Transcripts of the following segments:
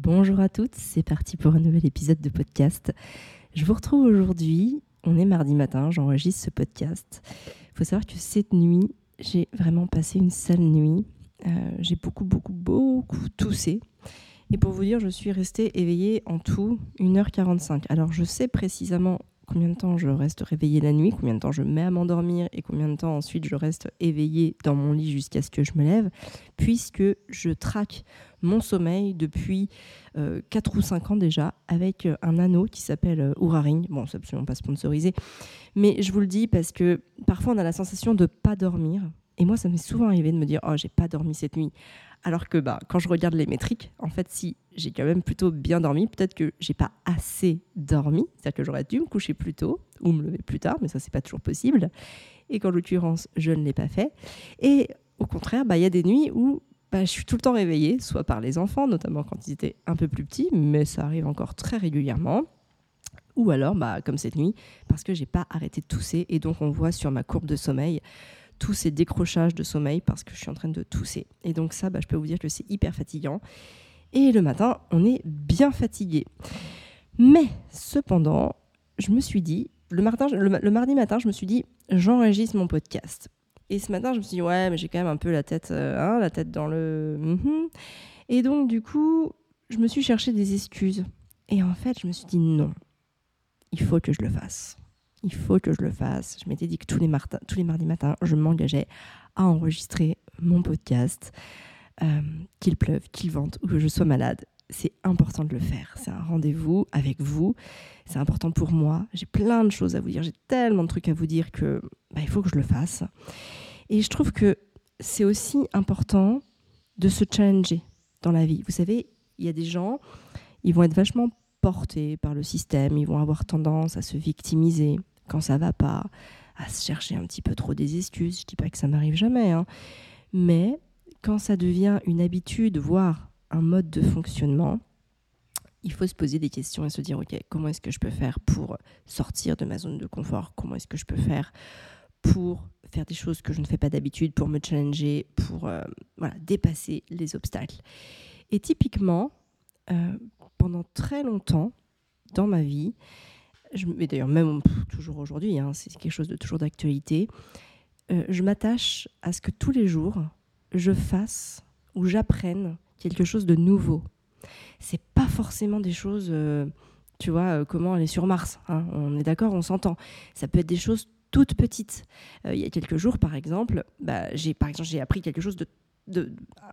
Bonjour à toutes, c'est parti pour un nouvel épisode de podcast. Je vous retrouve aujourd'hui, on est mardi matin, j'enregistre ce podcast. Il faut savoir que cette nuit, j'ai vraiment passé une sale nuit. Euh, j'ai beaucoup, beaucoup, beaucoup toussé. Et pour vous dire, je suis restée éveillée en tout 1h45. Alors je sais précisément combien de temps je reste réveillée la nuit, combien de temps je mets à m'endormir et combien de temps ensuite je reste éveillée dans mon lit jusqu'à ce que je me lève, puisque je traque mon sommeil depuis 4 euh, ou 5 ans déjà avec euh, un anneau qui s'appelle euh, Oura Ring. Bon, c'est absolument pas sponsorisé, mais je vous le dis parce que parfois on a la sensation de pas dormir. Et moi, ça m'est souvent arrivé de me dire, oh, j'ai pas dormi cette nuit. Alors que bah, quand je regarde les métriques, en fait, si j'ai quand même plutôt bien dormi, peut-être que j'ai pas assez dormi, c'est-à-dire que j'aurais dû me coucher plus tôt ou me lever plus tard, mais ça, c'est pas toujours possible. Et qu'en l'occurrence, je ne l'ai pas fait. Et au contraire, bah, il y a des nuits où bah, je suis tout le temps réveillée, soit par les enfants, notamment quand ils étaient un peu plus petits, mais ça arrive encore très régulièrement. Ou alors, bah, comme cette nuit, parce que j'ai pas arrêté de tousser. Et donc, on voit sur ma courbe de sommeil tous ces décrochages de sommeil parce que je suis en train de tousser. Et donc ça, bah, je peux vous dire que c'est hyper fatigant. Et le matin, on est bien fatigué. Mais cependant, je me suis dit, le, le, mardi matin, je me suis dit, j'enregistre mon podcast. Et ce matin, je me suis dit, ouais, mais j'ai quand même un peu la tête, euh, hein, la tête dans le. Mhm. Et donc, du coup, je me suis cherché des excuses. Et en fait, je me suis dit, non, il faut que je le fasse il faut que je le fasse. Je m'étais dit que tous les, tous les mardis matins, je m'engageais à enregistrer mon podcast, euh, qu'il pleuve, qu'il vente ou que je sois malade. C'est important de le faire. C'est un rendez-vous avec vous. C'est important pour moi. J'ai plein de choses à vous dire. J'ai tellement de trucs à vous dire que bah, il faut que je le fasse. Et je trouve que c'est aussi important de se challenger dans la vie. Vous savez, il y a des gens, ils vont être vachement portés par le système, ils vont avoir tendance à se victimiser quand ça va pas, à se chercher un petit peu trop des excuses. Je dis pas que ça m'arrive jamais, hein. mais quand ça devient une habitude, voire un mode de fonctionnement, il faut se poser des questions et se dire ok, comment est-ce que je peux faire pour sortir de ma zone de confort? Comment est-ce que je peux faire pour faire des choses que je ne fais pas d'habitude, pour me challenger, pour euh, voilà, dépasser les obstacles. Et typiquement, euh, pendant très longtemps dans ma vie, je, mais d'ailleurs même toujours aujourd'hui, hein, c'est quelque chose de toujours d'actualité, euh, je m'attache à ce que tous les jours, je fasse ou j'apprenne quelque chose de nouveau. C'est pas forcément des choses, tu vois, comment aller sur Mars. Hein, on est d'accord, on s'entend. Ça peut être des choses toutes petites. il y a quelques jours, par exemple, bah, j'ai par exemple j'ai appris quelque chose de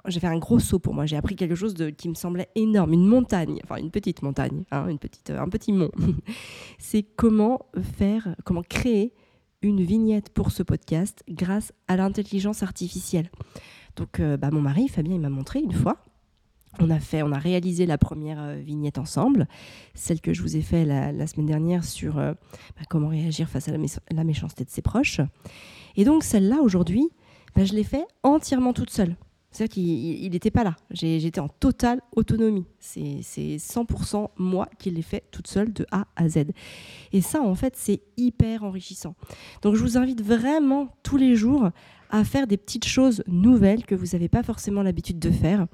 j'ai fait un gros saut pour moi. J'ai appris quelque chose de, qui me semblait énorme, une montagne, enfin une petite montagne, hein, une petite, un petit mont. c'est comment faire, comment créer une vignette pour ce podcast grâce à l'intelligence artificielle. Donc, euh, bah, mon mari Fabien, il m'a montré une fois. On a fait, on a réalisé la première euh, vignette ensemble, celle que je vous ai fait la, semaine dernière sur euh, bah, comment réagir face à la, la, méchanceté de ses proches. Et donc celle-là aujourd'hui, bah, je l'ai fait entièrement toute seule. C'est-à-dire qu'il n'était pas là. J'étais en totale autonomie. C'est 100% moi qui l'ai fait toute seule de A à Z. Et ça, en fait, c'est hyper enrichissant. Donc, je vous invite vraiment tous les jours à faire des petites choses nouvelles que vous n'avez pas forcément l'habitude de faire.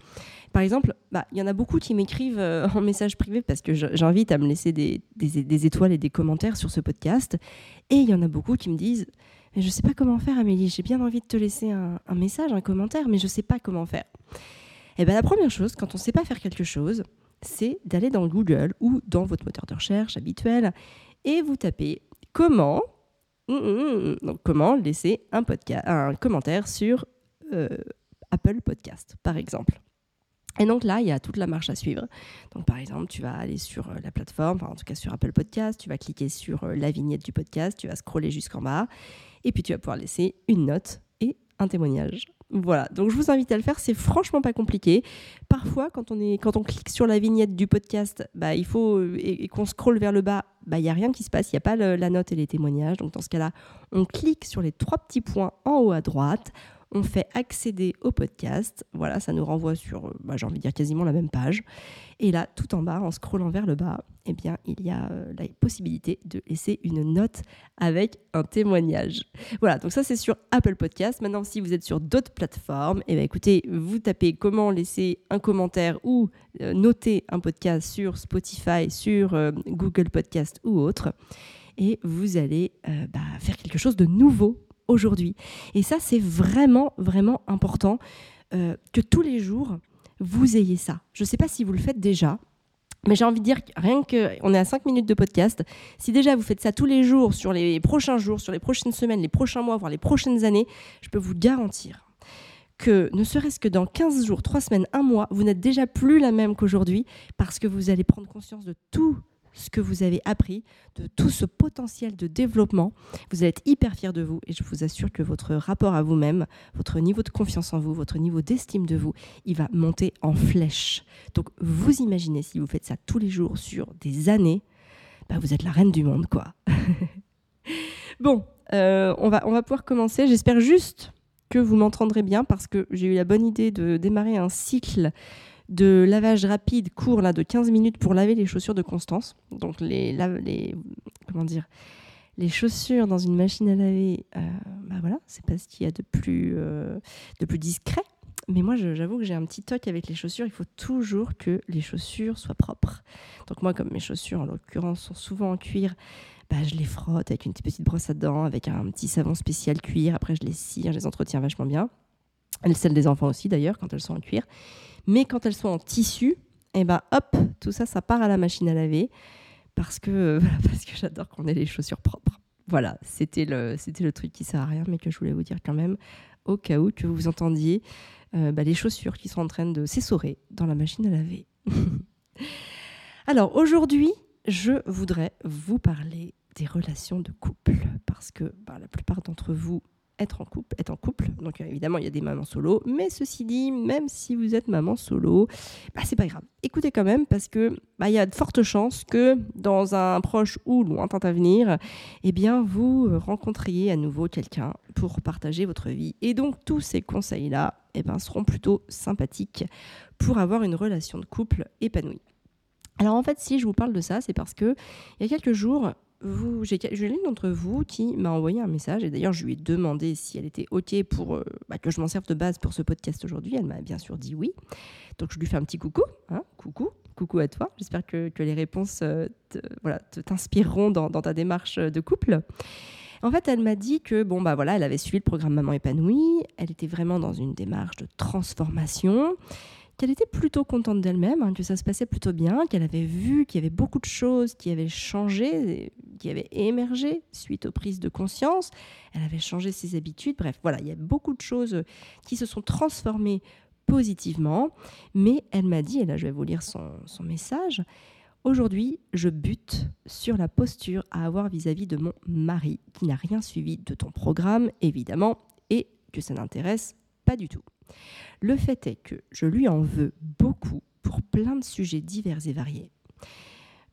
Par exemple, bah, il y en a beaucoup qui m'écrivent euh, en message privé parce que j'invite à me laisser des, des, étoiles et des commentaires sur ce podcast. Et il y en a beaucoup qui me disent je ne sais pas comment faire, Amélie. J'ai bien envie de te laisser un, message, un commentaire, mais je ne sais pas comment faire. Et eh bien, la première chose, quand on ne sait pas faire quelque chose, c'est d'aller dans Google ou dans votre moteur de recherche habituel et vous tapez comment, donc comment laisser un, un commentaire sur euh, Apple Podcast, par exemple? Et donc là, il y a toute la marche à suivre. Donc par exemple, tu vas aller sur euh, la plateforme, en tout cas sur Apple Podcast, tu vas cliquer sur euh, la vignette du podcast, tu vas scroller jusqu'en bas, et puis tu vas pouvoir laisser une note et un témoignage. Voilà, donc je vous invite à le faire, c'est franchement pas compliqué. Parfois, quand on, est, quand on clique sur la vignette du podcast, bah, il faut, euh, et, qu'on scrolle vers le bas, bah, il n'y a rien qui se passe, il n'y a pas la note et les témoignages. Donc dans ce cas-là, on clique sur les trois petits points en haut à droite, on fait accéder au podcast. Voilà, ça nous renvoie sur, euh, bah, j'ai envie de dire quasiment la même page. Et là, tout en bas, en scrollant vers le bas, eh bien, il y a euh, la possibilité de laisser une note avec un témoignage. Voilà, donc ça c'est sur Apple Podcast. Maintenant, si vous êtes sur d'autres plateformes, eh bien, écoutez, vous tapez comment laisser un commentaire ou euh, noter un podcast sur Spotify, sur Google Podcast ou autre et vous allez bah, faire quelque chose de nouveau aujourd'hui. Et ça, c'est vraiment, vraiment important euh, que tous les jours, vous ayez ça. Je ne sais pas si vous le faites déjà, mais j'ai envie de dire, rien que, on est à 5 minutes de podcast, si déjà vous faites ça tous les jours, sur les prochains jours, sur les prochaines semaines, les prochains mois, voire les prochaines années, je peux vous garantir que ne serait-ce que dans 15 jours, 3 semaines, 1 mois, vous n'êtes déjà plus la même qu'aujourd'hui parce que vous allez prendre conscience de tout ce que vous avez appris, de tout ce potentiel de développement. Vous être hyper fier de vous et je vous assure que votre rapport à vous-même, votre niveau de confiance en vous, votre niveau d'estime de vous, il va monter en flèche. Donc vous imaginez si vous faites ça tous les jours sur des années, bah vous êtes la reine du monde quoi. bon, euh, on, va, on va pouvoir commencer. J'espère juste que vous m'entendrez bien parce que j'ai eu la bonne idée de démarrer un cycle de lavage rapide court là, de 15 minutes pour laver les chaussures de Constance. Donc les, comment dire les chaussures dans une machine à laver, euh, bah voilà, c'est pas ce qu'il y a de plus, euh, de plus discret. Mais moi, j'avoue que j'ai un petit toc avec les chaussures. Il faut toujours que les chaussures soient propres. Donc moi, comme mes chaussures, en l'occurrence, sont souvent en cuir, bah, je les frotte avec une petite brosse à dents, avec un petit savon spécial cuir. Après, je les cire, je les entretiens vachement bien. Celles des enfants aussi, d'ailleurs, quand elles sont en cuir. Mais quand elles sont en tissu, et eh ben hop, tout ça, ça part à la machine à laver parce que, parce que j'adore qu'on ait les chaussures propres. Voilà, c'était le, c'était le truc qui sert à rien, mais que je voulais vous dire quand même, au cas où que vous entendiez euh, bah, les chaussures qui sont en train de s'essorer dans la machine à laver. Alors aujourd'hui, je voudrais vous parler des relations de couple parce que bah, la plupart d'entre vous être en couple, être en couple. Donc euh, évidemment, il y a des mamans solo, mais ceci dit, même si vous êtes maman solo, bah, c'est pas grave. Écoutez quand même parce que bah, il y a de fortes chances que dans un proche ou lointain avenir, eh bien vous rencontriez à nouveau quelqu'un pour partager votre vie. Et donc tous ces conseils-là, eh ben, seront plutôt sympathiques pour avoir une relation de couple épanouie. Alors en fait, si je vous parle de ça, c'est parce que il y a quelques jours, vous, j'ai, l'une d'entre vous qui m'a envoyé un message, et d'ailleurs je lui ai demandé si elle était OK pour euh, bah, que je m'en serve de base pour ce podcast aujourd'hui. Elle m'a bien sûr dit oui. Donc je lui fais un petit coucou. Hein, coucou, coucou à toi. J'espère que, les réponses euh, voilà, t'inspireront dans, dans, ta démarche de couple. En fait, elle m'a dit que bon bah voilà, elle avait suivi le programme Maman épanouie. Elle était vraiment dans une démarche de transformation qu'elle était plutôt contente d'elle-même, hein, que ça se passait plutôt bien, qu'elle avait vu qu'il y avait beaucoup de choses qui avaient changé, qui avaient émergé suite aux prises de conscience. Elle avait changé ses habitudes. Bref, voilà, il y a beaucoup de choses qui se sont transformées positivement. Mais elle m'a dit, et là je vais vous lire son, message, Aujourd'hui, je bute sur la posture à avoir vis-à-vis -vis de mon mari, qui n'a rien suivi de ton programme, évidemment, et que ça n'intéresse pas du tout. Le fait est que je lui en veux beaucoup pour plein de sujets divers et variés.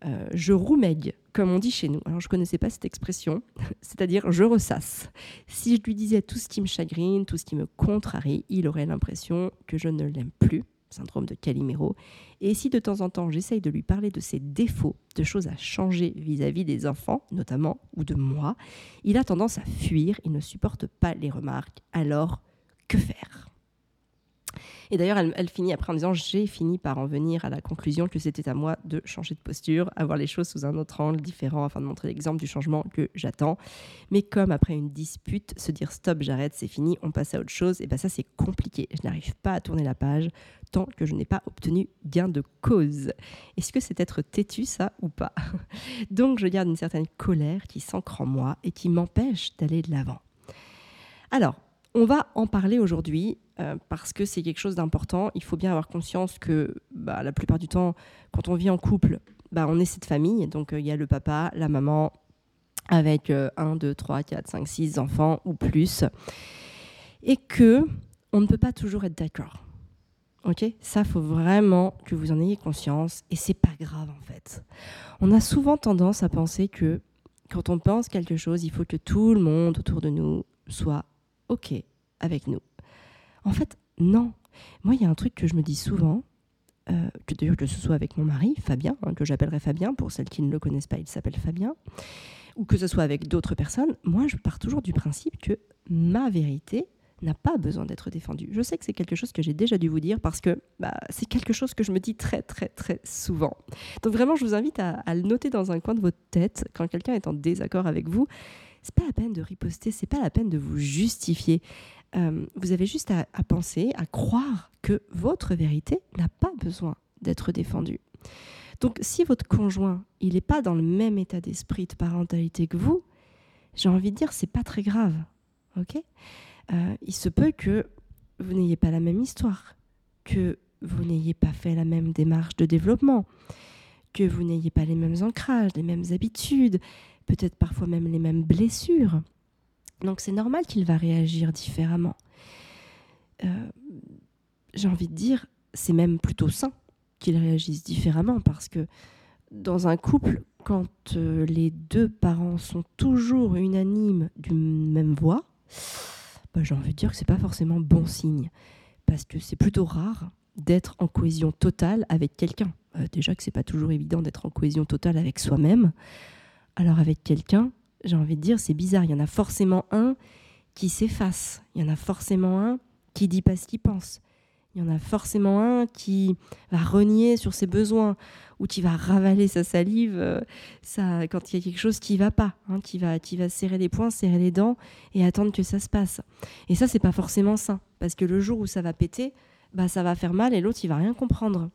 Euh, je roumègue, comme on dit chez nous. Alors, je ne connaissais pas cette expression, c'est-à-dire je ressasse. Si je lui disais tout ce qui me chagrine, tout ce qui me contrarie, il aurait l'impression que je ne l'aime plus, syndrome de Calimero. Et si de temps en temps j'essaye de lui parler de ses défauts, de choses à changer vis-à-vis des enfants, notamment, ou de moi, il a tendance à fuir, il ne supporte pas les remarques. Alors, que faire? Et d'ailleurs, elle, finit après en disant J'ai fini par en venir à la conclusion que c'était à moi de changer de posture, avoir les choses sous un autre angle différent afin de montrer l'exemple du changement que j'attends. Mais comme après une dispute, se dire stop, j'arrête, c'est fini, on passe à autre chose, et bien ça c'est compliqué. Je n'arrive pas à tourner la page tant que je n'ai pas obtenu gain de cause. Est-ce que c'est être têtu ça ou pas? Donc je garde une certaine colère qui s'ancre en moi et qui m'empêche d'aller de l'avant. Alors, on va en parler aujourd'hui euh, parce que c'est quelque chose d'important. Il faut bien avoir conscience que bah, la plupart du temps, quand on vit en couple, bah, on est cette famille. Donc euh, il y a le papa, la maman, avec 1, 2, 3, 4, 5, 6 enfants ou plus. Et que on ne peut pas toujours être d'accord. Ok? Ça, faut vraiment que vous en ayez conscience. Et c'est pas grave en fait. On a souvent tendance à penser que quand on pense quelque chose, il faut que tout le monde autour de nous soit OK avec nous. En fait, non. Moi, il y a un truc que je me dis souvent, euh, que d'ailleurs que ce soit avec mon mari, Fabien, hein, que j'appellerai Fabien, pour celles qui ne le connaissent pas, il s'appelle Fabien, ou que ce soit avec d'autres personnes, moi je pars toujours du principe que ma vérité n'a pas besoin d'être défendue. Je sais que c'est quelque chose que j'ai déjà dû vous dire parce que bah, c'est quelque chose que je me dis très très très souvent. Donc vraiment, je vous invite à, à le noter dans un coin de votre tête quand quelqu'un est en désaccord avec vous. C'est pas la peine de riposter, c'est pas la peine de vous justifier. Euh, vous avez juste à, penser, à croire que votre vérité n'a pas besoin d'être défendue. Donc si votre conjoint, il n'est pas dans le même état d'esprit de parentalité que vous, j'ai envie de dire, c'est pas très grave. ok? Euh, il se peut que vous n'ayez pas la même histoire, que vous n'ayez pas fait la même démarche de développement, que vous n'ayez pas les mêmes ancrages, les mêmes habitudes, peut-être parfois même les mêmes blessures. Donc c'est normal qu'il va réagir différemment. Euh, j'ai envie de dire, c'est même plutôt sain qu'il réagisse différemment parce que dans un couple, quand euh, les deux parents sont toujours unanimes d'une même voix, bah, j'ai envie de dire que c'est pas forcément bon signe parce que c'est plutôt rare d'être en cohésion totale avec quelqu'un. Euh, déjà que c'est pas toujours évident d'être en cohésion totale avec soi-même. Alors avec quelqu'un, j'ai envie de dire, c'est bizarre. Il y en a forcément un qui s'efface. Il y en a forcément un qui dit pas ce qu'il pense. Il y en a forcément un qui va renier sur ses besoins ou qui va ravaler sa salive euh, ça, quand il y a quelque chose qui va pas, hein, qui, va, qui va serrer les poings, serrer les dents et attendre que ça se passe. Et ça, c'est pas forcément sain parce que le jour où ça va péter, bah, ça va faire mal et l'autre, il va rien comprendre.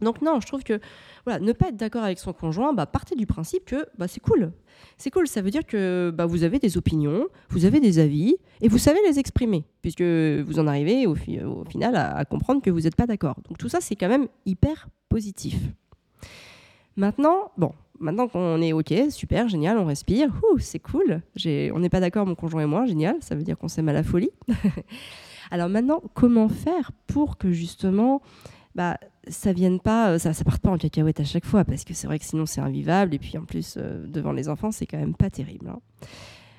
Donc non, je trouve que voilà, ne pas être d'accord avec son conjoint, bah, partez du principe que bah, c'est cool. C'est cool, ça veut dire que bah, vous avez des opinions, vous avez des avis, et vous savez les exprimer, puisque vous en arrivez au, final à, comprendre que vous n'êtes pas d'accord. Donc tout ça, c'est quand même hyper positif. Maintenant, bon, maintenant qu'on est OK, super, génial, on respire, c'est cool. On n'est pas d'accord, mon conjoint et moi, génial, ça veut dire qu'on s'aime à la folie. Alors maintenant, comment faire pour que justement bah, ça vienne pas, euh, ça, parte pas en cacahuète à chaque fois, parce que c'est vrai que sinon c'est invivable, et puis en plus, euh, devant les enfants, c'est quand même pas terrible. Hein.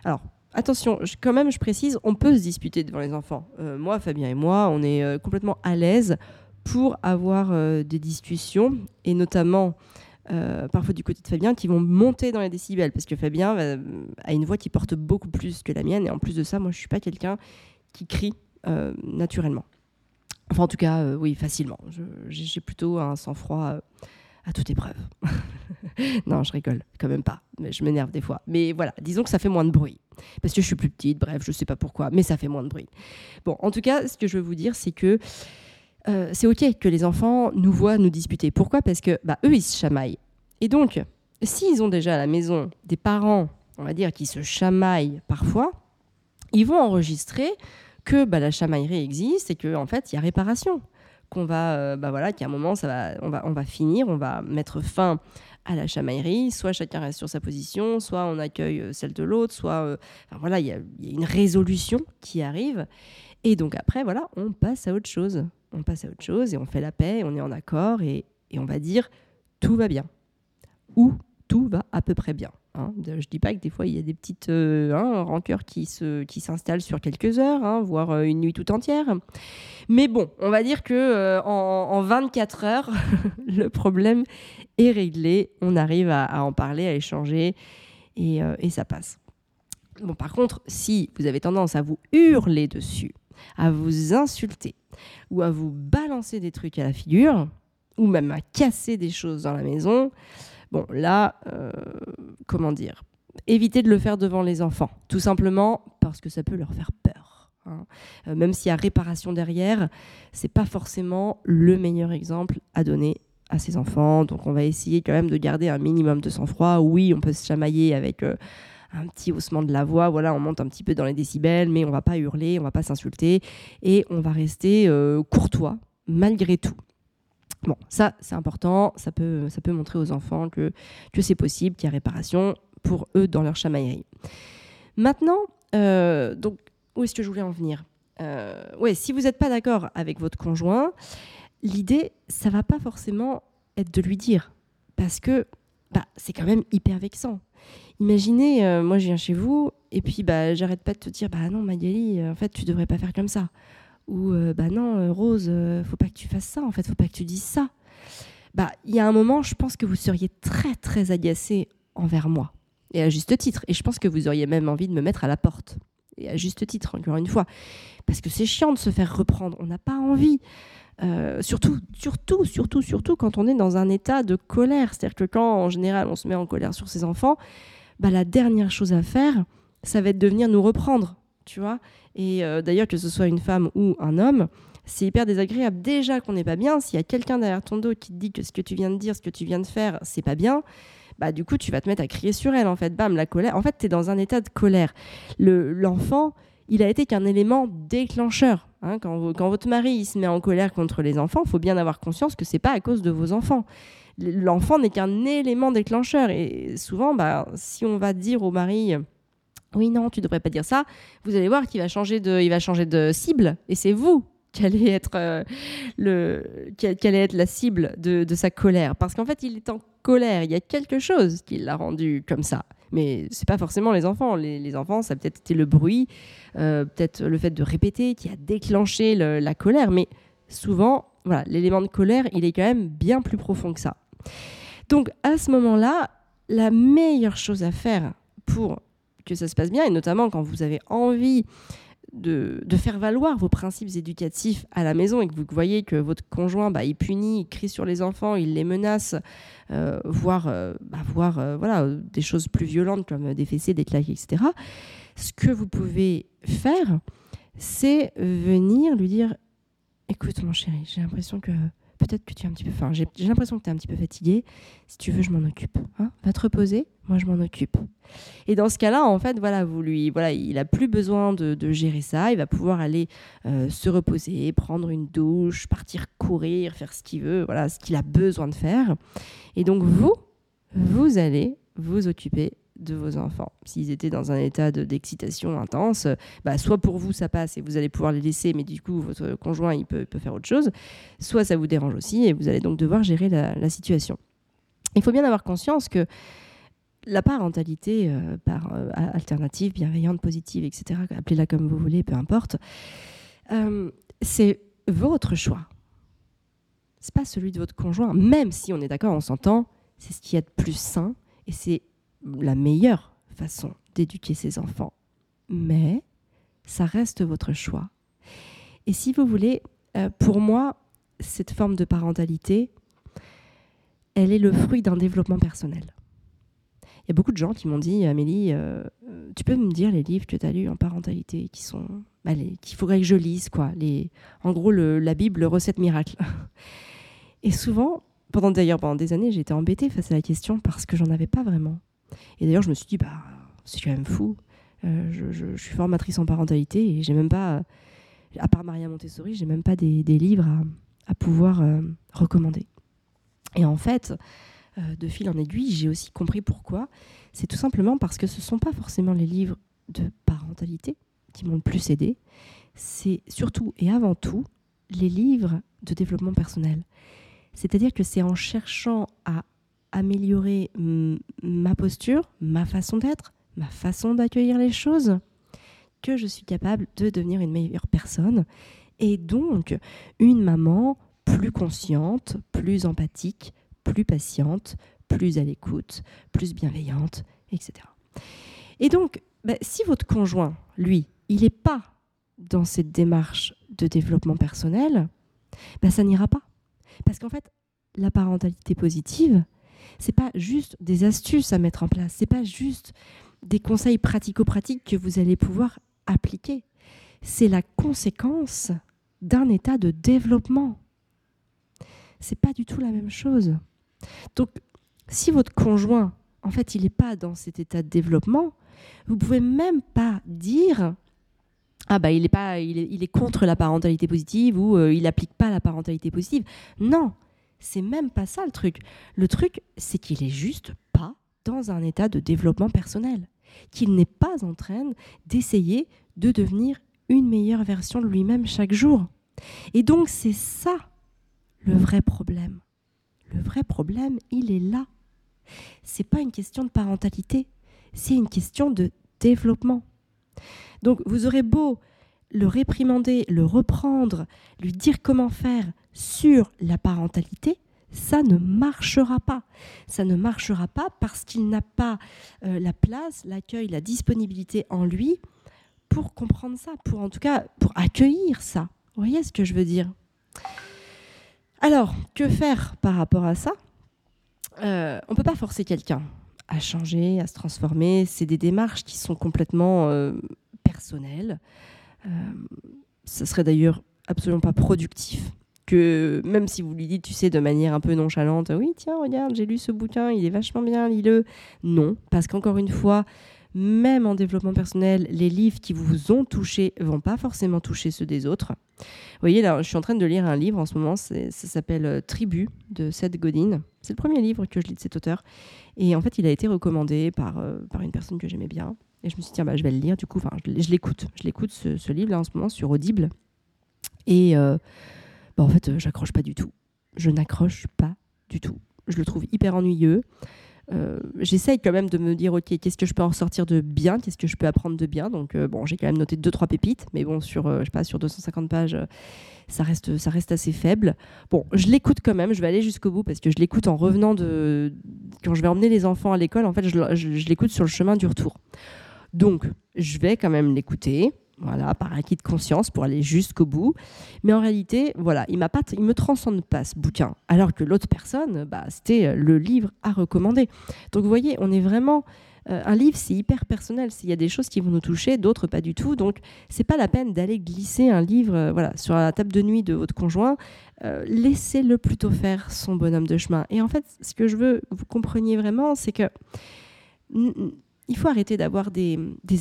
Alors, attention, quand même, je précise, on peut se disputer devant les enfants. Euh, moi, Fabien et moi, on est complètement à l'aise pour avoir des discussions, et notamment parfois du côté de Fabien, qui vont monter dans les décibels, parce que Fabien a une voix qui porte beaucoup plus que la mienne, et en plus de ça, moi, je suis pas quelqu'un qui crie naturellement. Enfin, en tout cas, euh, oui, facilement. J'ai plutôt un sang-froid euh, à toute épreuve. non, je rigole, quand même pas. Mais je m'énerve des fois. Mais voilà, disons que ça fait moins de bruit. Parce que je suis plus petite, bref, je sais pas pourquoi, mais ça fait moins de bruit. Bon, en tout cas, ce que je veux vous dire, c'est que euh, c'est OK que les enfants nous voient nous disputer. Pourquoi? Parce que bah, eux, ils se chamaillent. Et donc, s'ils ont déjà à la maison des parents, on va dire, qui se chamaillent parfois, ils vont enregistrer que bah, la chamaillerie existe et qu'en en fait, il y a réparation. Qu'on va, euh, bah voilà, qu'à un moment, ça va, on, va, on va finir, on va mettre fin à la chamaillerie. Soit chacun reste sur sa position, soit on accueille euh, celle de l'autre, soit. Euh, voilà, il y, a une résolution qui arrive. Et donc après, voilà, on passe à autre chose. On passe à autre chose et on fait la paix, on est en accord et, et on va dire tout va bien. Ou tout va à peu près bien. Hein. Je dis pas que des fois il y a des petites euh, hein, rancœurs qui qui s'installent sur quelques heures, hein, voire euh, une nuit tout entière. Mais bon, on va dire que euh, en, 24 heures, le problème est réglé. On arrive à, en parler, à échanger, et, et, ça passe. Bon, par contre, si vous avez tendance à vous hurler dessus, à vous insulter ou à vous balancer des trucs à la figure, ou même à casser des choses dans la maison, Bon, là, euh, comment dire? Évitez de le faire devant les enfants, tout simplement parce que ça peut leur faire peur. Hein. Euh, même s'il y a réparation derrière, c'est pas forcément le meilleur exemple à donner à ses enfants. Donc, on va essayer quand même de garder un minimum de sang-froid. Oui, on peut se chamailler avec. Euh, un petit haussement de la voix, voilà, on monte un petit peu dans les décibels, mais on va pas hurler, on va pas s'insulter et on va rester courtois malgré tout. Bon, ça, c'est important. Ça peut, ça peut montrer aux enfants que, que c'est possible, qu'il y a réparation pour eux dans leur chamaillerie. Maintenant, euh, donc, où est-ce que je voulais en venir? Euh, Ouais, si vous n'êtes pas d'accord avec votre conjoint, l'idée, ça va pas forcément être de lui dire, parce que bah, c'est quand même hyper vexant. Imaginez, euh, moi je viens chez vous et puis bah j'arrête pas de te dire bah non Magali, en fait tu devrais pas faire comme ça ou euh, bah non, euh, Rose, euh, faut pas que tu fasses ça, en fait, faut pas que tu dises ça. Bah, il y a un moment, je pense que vous seriez très très agacé envers moi, et à juste titre. Et je pense que vous auriez même envie de me mettre à la porte, et à juste titre, encore une fois, parce que c'est chiant de se faire reprendre. On n'a pas envie. surtout, surtout, surtout, surtout quand on est dans un état de colère. C'est-à-dire que quand, en général, on se met en colère sur ses enfants, bah, la dernière chose à faire, ça va être de venir nous reprendre, tu vois. Et euh, d'ailleurs, que ce soit une femme ou un homme, c'est hyper désagréable. Déjà qu'on n'est pas bien, s'il y a quelqu'un derrière ton dos qui te dit que ce que tu viens de dire, ce que tu viens de faire, c'est pas bien, bah du coup, tu vas te mettre à crier sur elle, en fait. Bam, la colère. En fait, tu es dans un état de colère. L'enfant, il a été qu'un élément déclencheur. Hein. quand, votre mari il se met en colère contre les enfants, il faut bien avoir conscience que c'est pas à cause de vos enfants. L'enfant n'est qu'un élément déclencheur. Et souvent, bah, si on va dire au mari oui, non, tu devrais pas dire ça. Vous allez voir qu'il va changer de, il va changer de cible, et c'est vous qui allez être euh, le, qui, être la cible de, sa colère, parce qu'en fait, il est en colère. Il y a quelque chose qui l'a rendu comme ça. Mais c'est pas forcément les enfants. Les, enfants, ça a peut-être été le bruit, euh, peut-être le fait de répéter qui a déclenché la colère. Mais souvent, voilà, l'élément de colère, il est quand même bien plus profond que ça. Donc à ce moment-là, la meilleure chose à faire pour que ça se passe bien, et notamment quand vous avez envie de, faire valoir vos principes éducatifs à la maison et que vous voyez que votre conjoint, bah, il punit, il crie sur les enfants, il les menace, euh, voire, euh, bah, euh, voilà, des choses plus violentes comme des fessées, des claques, etc. Ce que vous pouvez faire, c'est venir lui dire, écoute mon chéri, j'ai l'impression que peut-être que tu es un petit peu. Enfin, j'ai l'impression que tu es un petit peu fatigué. Si tu veux, je m'en occupe. Hein Va te reposer, moi je m'en occupe. Et dans ce cas-là, en fait, voilà, vous lui, voilà, il a plus besoin de, gérer ça. Il va pouvoir aller euh, se reposer, prendre une douche, partir courir, faire ce qu'il veut, voilà, ce qu'il a besoin de faire. Et donc vous, vous allez vous occuper de vos enfants. S'ils étaient dans un état d'excitation intense, bah, soit pour vous ça passe et vous allez pouvoir les laisser, mais du coup votre conjoint il peut, peut faire autre chose, soit ça vous dérange aussi et vous allez donc devoir gérer la, situation. Il faut bien avoir conscience que la parentalité euh, par euh, alternative, bienveillante, positive, etc., appelez-la comme vous voulez, peu importe, euh, c'est votre choix. C'est pas celui de votre conjoint, même si on est d'accord, on s'entend, c'est ce qui est de plus sain et c'est la meilleure façon d'éduquer ses enfants. Mais ça reste votre choix. Et si vous voulez, euh, pour moi, cette forme de parentalité, elle est le fruit d'un développement personnel. Il y a beaucoup de gens qui m'ont dit, Amélie, euh, tu peux me dire les livres que tu as lus en parentalité qui sont, bah, qu'il faudrait que je lise, quoi. Les, en gros, la Bible, recette miracle. Et souvent, pendant d'ailleurs pendant des années, été embêtée face à la question parce que j'en avais pas vraiment. Et d'ailleurs, je me suis dit, bah, c'est quand même fou. Euh, je, suis formatrice en parentalité et j'ai même pas, à part Maria Montessori, j'ai même pas des, livres à, pouvoir euh, recommander. Et en fait, euh, de fil en aiguille, j'ai aussi compris pourquoi. C'est tout simplement parce que ce ne sont pas forcément les livres de parentalité qui m'ont le plus aidé. C'est surtout et avant tout les livres de développement personnel. C'est-à-dire que c'est en cherchant à améliorer ma posture, ma façon d'être, ma façon d'accueillir les choses, que je suis capable de devenir une meilleure personne et donc une maman plus consciente, plus empathique, plus patiente, plus à l'écoute, plus bienveillante, etc. Et donc, bah, si votre conjoint, lui, il n'est pas dans cette démarche de développement personnel, bah, ça n'ira pas. Parce qu'en fait, la parentalité positive, c'est pas juste des astuces à mettre en place, c'est pas juste des conseils pratico-pratiques que vous allez pouvoir appliquer. C'est la conséquence d'un état de développement. C'est pas du tout la même chose. Donc, si votre conjoint, en fait, il n'est pas dans cet état de développement, vous pouvez même pas dire ah bah il est pas il est, contre la parentalité positive ou euh, il n'applique pas la parentalité positive. Non, c'est même pas ça le truc. Le truc, c'est qu'il est juste pas dans un état de développement personnel. Qu'il n'est pas en train d'essayer de devenir une meilleure version de lui-même chaque jour. Et donc, c'est ça le vrai problème. Le vrai problème, il est là. C'est pas une question de parentalité, c'est une question de développement. Donc, vous aurez beau le réprimander, le reprendre, lui dire comment faire sur la parentalité, ça ne marchera pas. Ça ne marchera pas parce qu'il n'a pas euh, la place, l'accueil, la disponibilité en lui pour comprendre ça, pour en tout cas pour accueillir ça. Vous voyez ce que je veux dire? Alors, que faire par rapport à ça? Euh, On ne peut pas forcer quelqu'un à changer, à se transformer. C'est des démarches qui sont complètement euh, personnelles. Euh, ce serait d'ailleurs absolument pas productif que même si vous lui dites, tu sais, de manière un peu nonchalante, oui, tiens, regarde, j'ai lu ce bouquin, il est vachement bien, lis-le. Non, parce qu'encore une fois, même en développement personnel, les livres qui vous ont touché vont pas forcément toucher ceux des autres. Vous voyez, là, je suis en train de lire un livre en ce moment, ça s'appelle euh, Tribu de Seth Godin. C'est le premier livre que je lis de cet auteur. Et en fait, il a été recommandé par, euh, par une personne que j'aimais bien. Et je me suis dit, tiens, bah, je vais le lire. Du coup, je l'écoute. Je l'écoute, ce, livre-là, en ce moment, sur Audible. Et euh, bah, en fait, j'accroche pas du tout. Je n'accroche pas du tout. Je le trouve hyper ennuyeux. Euh, j'essaye quand même de me dire, ok, qu'est-ce que je peux en ressortir de bien, qu'est-ce que je peux apprendre de bien? Donc, euh, bon, j'ai quand même noté deux trois pépites, mais bon, sur, euh, je sais pas, sur 250 pages, ça, reste, ça reste assez faible. Bon, je l'écoute quand même, je vais aller jusqu'au bout parce que je l'écoute en revenant de. Quand je vais emmener les enfants à l'école, en fait, je l'écoute sur le chemin du retour. Donc, je vais quand même l'écouter voilà, par acquis de conscience pour aller jusqu'au bout. Mais en réalité, voilà, il m'a pas, il me transcende pas ce bouquin, alors que l'autre personne, bah, c'était euh, le livre à recommander. Donc vous voyez, on est vraiment euh, un livre, c'est hyper personnel. S'il y a des choses qui vont nous toucher, d'autres pas du tout. Donc c'est pas la peine d'aller glisser un livre, euh, voilà, sur la table de nuit de votre conjoint. Laissez-le plutôt faire son bonhomme de chemin. Et en fait, ce que je veux que vous compreniez vraiment, c'est que il faut arrêter d'avoir des,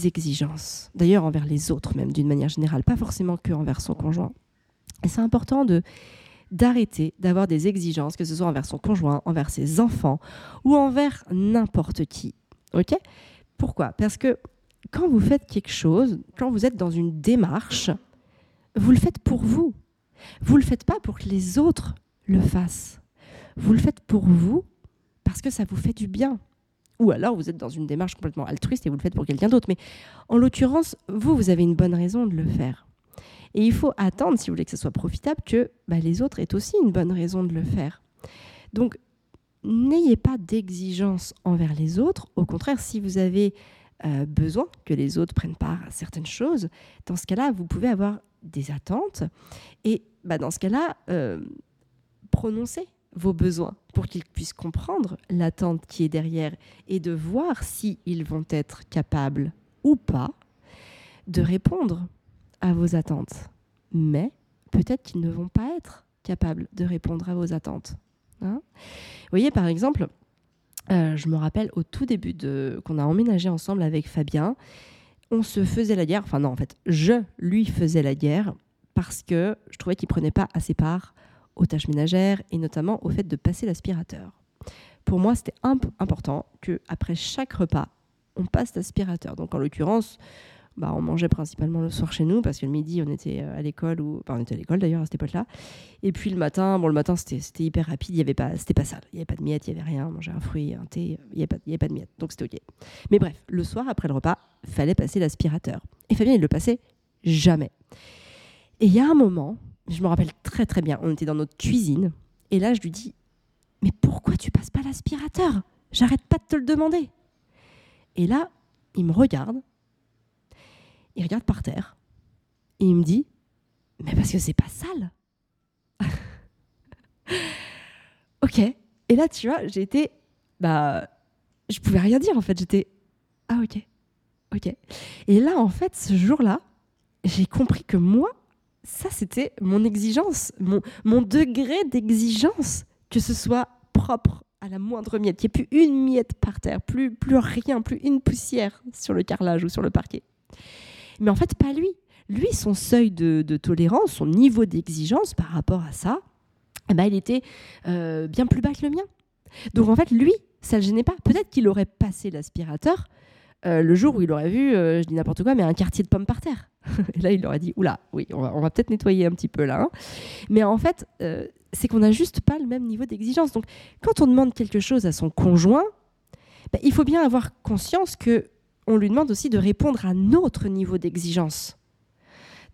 exigences, d'ailleurs envers les autres même d'une manière générale, pas forcément que envers son conjoint. Et c'est important de d'arrêter d'avoir des exigences, que ce soit envers son conjoint, envers ses enfants ou envers n'importe qui. Ok? Pourquoi? Parce que quand vous faites quelque chose, quand vous êtes dans une démarche, vous le faites pour vous. Vous ne le faites pas pour que les autres le fassent. Vous le faites pour vous parce que ça vous fait du bien ou alors vous êtes dans une démarche complètement altruiste et vous le faites pour quelqu'un d'autre. Mais en l'occurrence, vous, vous avez une bonne raison de le faire. Et il faut attendre, si vous voulez que ce soit profitable, que bah, les autres aient aussi une bonne raison de le faire. Donc, n'ayez pas d'exigence envers les autres. Au contraire, si vous avez euh, besoin que les autres prennent part à certaines choses, dans ce cas-là, vous pouvez avoir des attentes. Et bah, dans ce cas-là, euh, prononcez vos besoins pour qu'ils puissent comprendre l'attente qui est derrière et de voir si ils vont être capables ou pas de répondre à vos attentes. Mais peut-être qu'ils ne vont pas être capables de répondre à vos attentes. Hein. Vous voyez, par exemple, euh, je me rappelle au tout début de qu'on a emménagé ensemble avec Fabien, on se faisait la guerre. Enfin non, en fait, je lui faisais la guerre parce que je trouvais qu'il prenait pas assez part aux tâches ménagères et notamment au fait de passer l'aspirateur. Pour moi, c'était important que après chaque repas, on passe l'aspirateur. Donc en l'occurrence, bah, on mangeait principalement le soir chez nous parce que le midi on était euh, à l'école ou enfin, on était à l'école d'ailleurs à cette époque-là. Et puis le matin, bon le matin c'était hyper rapide, il y avait pas c'était pas sale, il y avait pas de miettes, il y avait rien, on mangeait un fruit, un thé, il y avait pas il y avait pas de miettes. Donc c'était OK. Mais bref, le soir après le repas, fallait passer l'aspirateur. Et Fabien il le passait jamais. Et il y a un moment je me rappelle très très bien, on était dans notre cuisine, et là je lui dis, mais pourquoi tu passes pas l'aspirateur? J'arrête pas de te le demander. Et là, il me regarde, il regarde par terre, et il me dit, mais parce que c'est pas sale. ok. Et là, tu vois, j'ai été, bah, je pouvais rien dire en fait. J'étais, ah ok, ok. Et là, en fait, ce jour-là, j'ai compris que moi, ça, c'était mon exigence, mon, mon degré d'exigence, que ce soit propre à la moindre miette, qu'il n'y ait plus une miette par terre, plus, plus rien, plus une poussière sur le carrelage ou sur le parquet. Mais en fait, pas lui. Lui, son seuil de, tolérance, son niveau d'exigence par rapport à ça, eh ben, il était euh, bien plus bas que le mien. Donc en fait, lui, ça ne le gênait pas. Peut-être qu'il aurait passé l'aspirateur euh, le jour où il aurait vu, euh, je dis n'importe quoi, mais un quartier de pommes par terre. Et là, il aurait dit, oula, oui, on va, peut-être nettoyer un petit peu là. Hein. Mais en fait, euh, c'est qu'on n'a juste pas le même niveau d'exigence. Donc, quand on demande quelque chose à son conjoint, bah, il faut bien avoir conscience que on lui demande aussi de répondre à notre niveau d'exigence.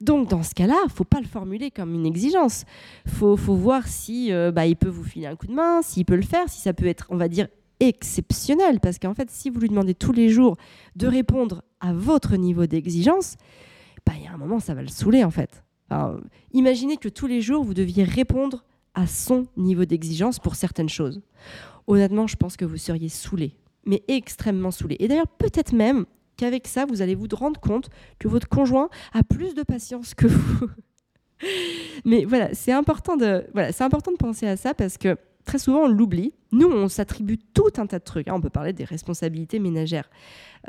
Donc dans ce cas-là, faut pas le formuler comme une exigence. Faut, faut voir si bah, il peut vous filer un coup de main, s'il peut le faire, si ça peut être, on va dire, exceptionnel. Parce qu'en fait, si vous lui demandez tous les jours de répondre à votre niveau d'exigence, bah, il y a un moment, ça va le saouler en fait. imaginez que tous les jours, vous deviez répondre à son niveau d'exigence pour certaines choses. Honnêtement, je pense que vous seriez saoulé, mais extrêmement saoulé. Et d'ailleurs, peut-être même qu'avec ça, vous allez vous rendre compte que votre conjoint a plus de patience que vous. mais voilà, c'est important voilà, c'est important de penser à ça parce que très souvent on l'oublie. Nous, on s'attribue tout un tas de trucs. Hein. On peut parler des responsabilités ménagères.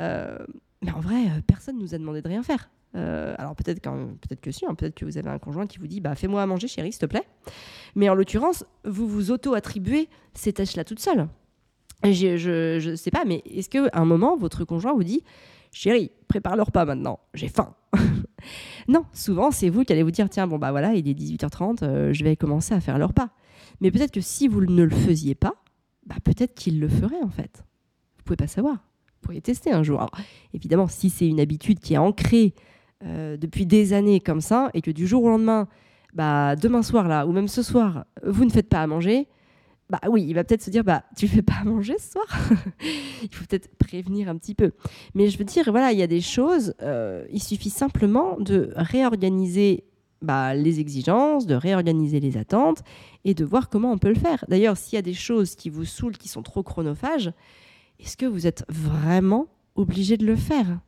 Euh, mais en vrai, euh, personne ne nous a demandé de rien faire. Euh, alors peut-être peut que si, hein, peut-être que vous avez un conjoint qui vous dit bah, fais-moi à manger chérie s'il te plaît. Mais en l'occurrence, vous vous auto-attribuez ces tâches-là toute seule. Je ne sais pas, mais est-ce qu'à un moment, votre conjoint vous dit chérie, prépare le repas maintenant, j'ai faim Non, souvent c'est vous qui allez vous dire tiens, bon bah voilà, il est 18h30, euh, je vais commencer à faire le repas. Mais peut-être que si vous ne le faisiez pas, bah, peut-être qu'il le ferait en fait. Vous pouvez pas savoir. Vous pourriez tester un jour. évidemment, si c'est une habitude qui est ancrée euh, depuis des années comme ça, et que du jour au lendemain, bah, demain soir là, ou même ce soir, vous ne faites pas à manger, bah oui, il va peut-être se dire bah tu fais pas à manger ce soir? il faut peut-être prévenir un petit peu. Mais je veux dire voilà, il y a des choses. Euh, il suffit simplement de réorganiser bah, les exigences, de réorganiser les attentes et de voir comment on peut le faire. D'ailleurs, s'il y a des choses qui vous saoulent, qui sont trop chronophages, est-ce que vous êtes vraiment obligé de le faire?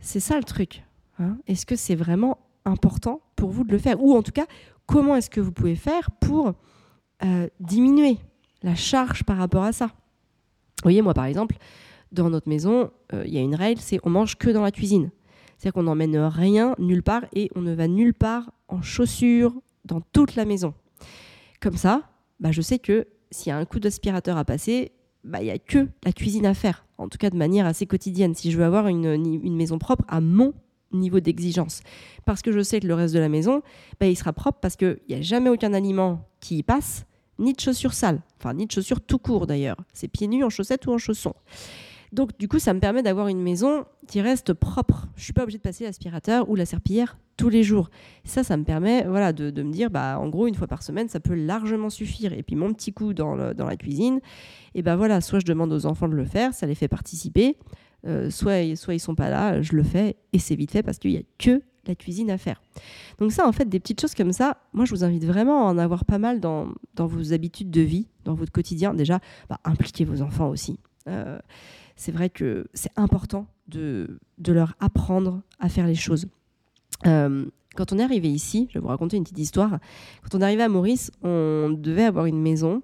C'est ça le truc. Hein. est-ce que c'est vraiment important pour vous de le faire? Ou en tout cas, comment est-ce que vous pouvez faire pour euh, diminuer la charge par rapport à ça? Vous voyez, moi par exemple, dans notre maison, euh, il y a une règle, c'est on mange que dans la cuisine. C'est-à-dire qu'on n'emmène rien nulle part et on ne va nulle part en chaussures dans toute la maison. Comme ça, bah, je sais que s'il y a un coup d'aspirateur à passer, bah, il n'y a que la cuisine à faire, en tout cas de manière assez quotidienne, si je veux avoir une, une maison propre à mon niveau d'exigence. Parce que je sais que le reste de la maison, bah, il sera propre parce qu'il n'y a jamais aucun aliment qui y passe, ni de chaussures sales, enfin ni de chaussures tout court d'ailleurs. C'est pieds nus en chaussettes ou en chaussons. Donc du coup, ça me permet d'avoir une maison qui reste propre. Je suis pas obligée de passer l'aspirateur ou la serpillière tous les jours. Ça, ça me permet voilà, de, me dire, bah, en gros, une fois par semaine, ça peut largement suffire. Et puis mon petit coup dans, la cuisine, et ben voilà, soit je demande aux enfants de le faire, ça les fait participer, euh, soit, soit ils sont pas là, je le fais et c'est vite fait parce qu'il y a que la cuisine à faire. Donc ça, en fait, des petites choses comme ça, moi, je vous invite vraiment à en avoir pas mal dans, vos habitudes de vie, dans votre quotidien. Déjà, bah, impliquez vos enfants aussi. Euh, c'est vrai que c'est important de, leur apprendre à faire les choses. Euh, quand on est arrivé ici, je vais vous raconter une petite histoire. Quand on est arrivé à Maurice, on devait avoir une maison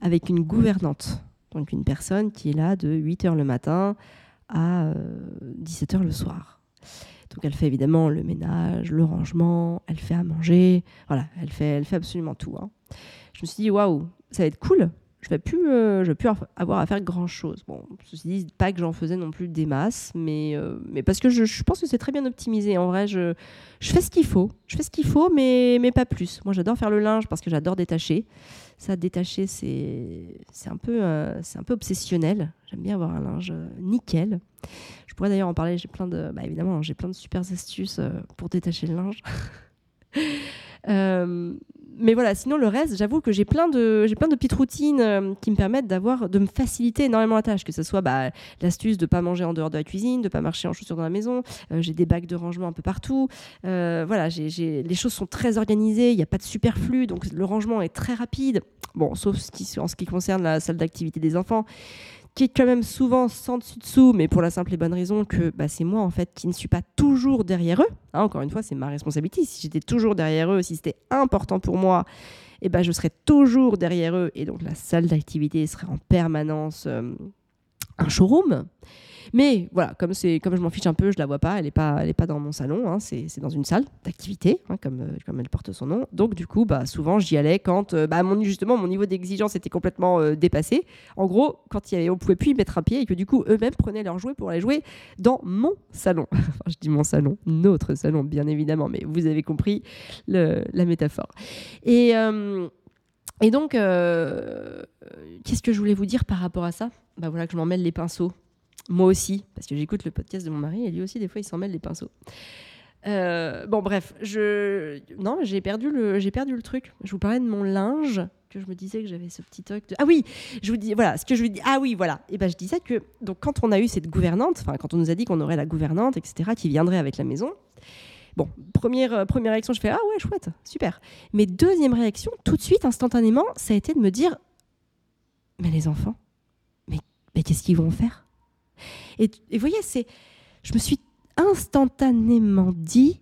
avec une gouvernante. Donc une personne qui est là de 8h le matin à 17h euh, le soir. Donc elle fait évidemment le ménage, le rangement, elle fait à manger, voilà, elle fait, elle fait absolument tout. Hein. Je me suis dit, waouh, ça va être cool. Je vais plus, vais plus avoir à faire grand chose. Bon, ceci dit, pas que j'en faisais non plus des masses, mais, euh, mais parce que je, pense que c'est très bien optimisé. En vrai, je, fais ce qu'il faut. Je fais ce qu'il faut, mais, mais pas plus. Moi, j'adore faire le linge parce que j'adore détacher. Ça, détacher, c'est un, peu, euh, un peu obsessionnel. J'aime bien avoir un linge euh, nickel. Je pourrais d'ailleurs en parler. J'ai plein bah, évidemment, j'ai plein de super astuces pour détacher le linge. mais voilà, sinon le reste, j'avoue que j'ai plein de j'ai plein de petites routines euh, qui me permettent d'avoir de me faciliter énormément la tâche, que ce soit bah, l'astuce de pas manger en dehors de la cuisine, de pas marcher en chaussures dans la maison. Euh, j'ai des bacs de rangement un peu partout. Euh, voilà, j'ai les choses sont très organisées, il n'y a pas de superflu, donc le rangement est très rapide. Bon, sauf en ce qui concerne la salle d'activité des enfants qui est quand même souvent sans dessus-dessous, mais pour la simple et bonne raison que bah, c'est moi en fait qui ne suis pas toujours derrière eux. Hein, encore une fois, c'est ma responsabilité. Si j'étais toujours derrière eux, si c'était important pour moi, et eh ben, je serais toujours derrière eux. Et donc la salle d'activité serait en permanence euh, un showroom. Mais voilà, comme, je m'en fiche un peu, je la vois pas, elle n'est pas, dans mon salon, hein, c'est, dans une salle d'activité, hein, comme, euh, comme elle porte son nom. Donc du coup, bah, souvent j'y allais quand euh, bah, mon, justement mon niveau d'exigence était complètement euh, dépassé. En gros, quand y avait, pouvait plus y mettre un pied et que du coup eux-mêmes prenaient leurs jouets pour aller jouer dans mon salon. enfin, je dis mon salon, notre salon bien évidemment, mais vous avez compris la métaphore. Et et donc, qu'est-ce que je voulais vous dire par rapport à ça? Bah voilà que je m'en mêle les pinceaux moi aussi, parce que j'écoute le podcast de mon mari et lui aussi, des fois, il s'en mêle les pinceaux. Euh, bon, bref, je non, j'ai perdu le perdu le truc. Je vous parlais de mon linge que je me disais que j'avais ce petit truc ah oui je vous dis voilà ce que je vous dis ah oui voilà et ben je disais que donc quand on a eu cette gouvernante enfin quand on nous a dit qu'on aurait la gouvernante etc qui viendrait avec la maison bon première euh, première réaction je fais ah ouais chouette super mais deuxième réaction tout de suite instantanément ça a été de me dire mais les enfants mais qu'est-ce qu'ils vont faire? Et, vous voyez je me suis instantanément dit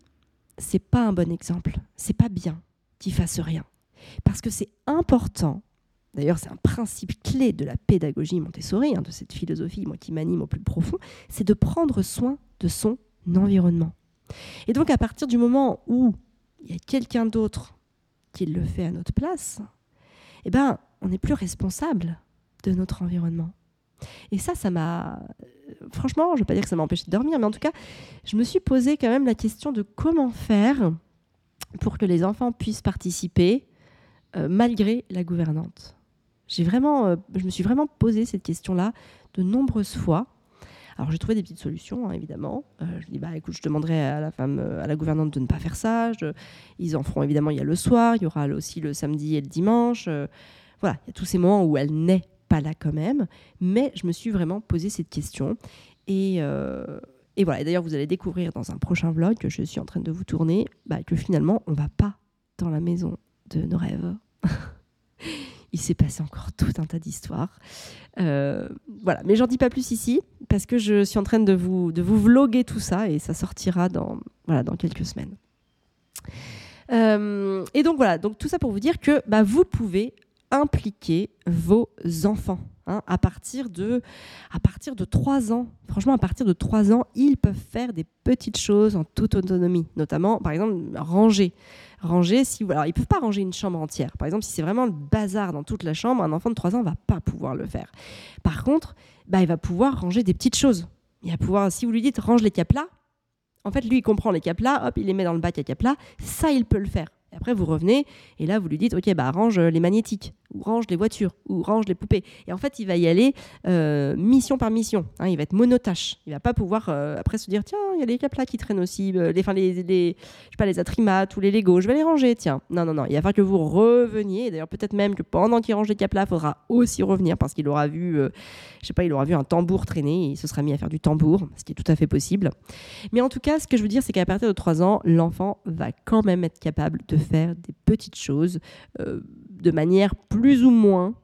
c'est pas un bon exemple c'est pas bien qu'ils fassent rien parce que c'est important, d'ailleurs c'est un principe clé de la pédagogie Montessori, hein, de cette philosophie qui m'anime au plus profond, c'est de prendre soin de son environnement. Et donc à partir du moment où il y a quelqu'un d'autre qui le fait à notre place, eh ben, on n'est plus responsable de notre environnement. Et ça, ça m'a... Franchement, je ne veux pas dire que ça m'a empêché de dormir, mais en tout cas, je me suis posé quand même la question de comment faire pour que les enfants puissent participer euh, malgré la gouvernante J'ai vraiment, euh, je me suis vraiment posé cette question-là de nombreuses fois. Alors j'ai trouvé des petites solutions, hein, évidemment. Euh, je dis bah écoute, je demanderai à la femme, à la gouvernante de ne pas faire ça. ils en feront évidemment. Il y a le soir, il y aura aussi le samedi et le dimanche. voilà, il y a tous ces moments où elle n'est pas là quand même. Mais je me suis vraiment posé cette question et et voilà. D'ailleurs, vous allez découvrir dans un prochain vlog que je suis en train de vous tourner bah, que finalement on va pas dans la maison de nos rêves. Il s'est passé encore tout un tas d'histoires. Euh, voilà, mais j'en dis pas plus ici parce que je suis en train de vous, de vloguer tout ça et ça sortira dans, quelques semaines. Euh, et donc voilà, tout ça pour vous dire que bah, vous pouvez impliquer vos enfants. Hein, à, partir de, à partir de 3 ans, franchement, à partir de 3 ans, ils peuvent faire des petites choses en toute autonomie, notamment, par exemple, ranger. Ranger, si, alors, ils ne peuvent pas ranger une chambre entière. Par exemple, si c'est vraiment le bazar dans toute la chambre, un enfant de 3 ans ne va pas pouvoir le faire. Par contre, bah, il va pouvoir ranger des petites choses. Il va pouvoir, si vous lui dites range les caplas, en fait, lui, il comprend les caplas, hop, il les met dans le bac à caplas, ça, il peut le faire. Après, vous revenez et là, vous lui dites, OK, bah, range les magnétiques, ou range les voitures, ou range les poupées. Et en fait, il va y aller euh, mission par mission. Hein, il va être monotache. Il va pas pouvoir euh, après se dire, tiens, il y a les caplas qui traînent aussi, euh, les, les, les, je sais pas, les atrimates ou les Legos, je vais les ranger, tiens. Non, non, non. Il va falloir que vous reveniez. D'ailleurs, peut-être même que pendant qu'il range les caplas, il faudra aussi revenir parce qu'il aura vu, je sais pas, il aura vu un tambour traîner il se sera mis à faire du tambour, ce qui est tout à fait possible. Mais en tout cas, ce que je veux dire, c'est qu'à partir de 3 ans, l'enfant va quand même être capable de faire des petites choses euh, de manière plus ou moins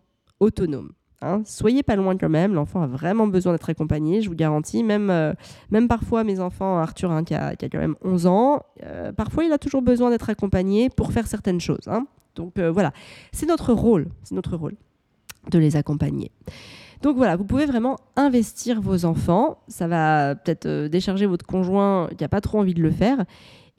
autonome. Hein. Soyez pas loin quand même, l'enfant a vraiment besoin d'être accompagné, je vous garantis. Même, euh, même parfois, mes enfants, Arthur hein, qui, a, quand même 11 ans, euh, parfois il a toujours besoin d'être accompagné pour faire certaines choses. Hein. Donc voilà, c'est notre rôle, c'est notre rôle de les accompagner. Donc voilà, vous pouvez vraiment investir vos enfants. Ça va peut-être décharger votre conjoint qui n'a pas trop envie de le faire.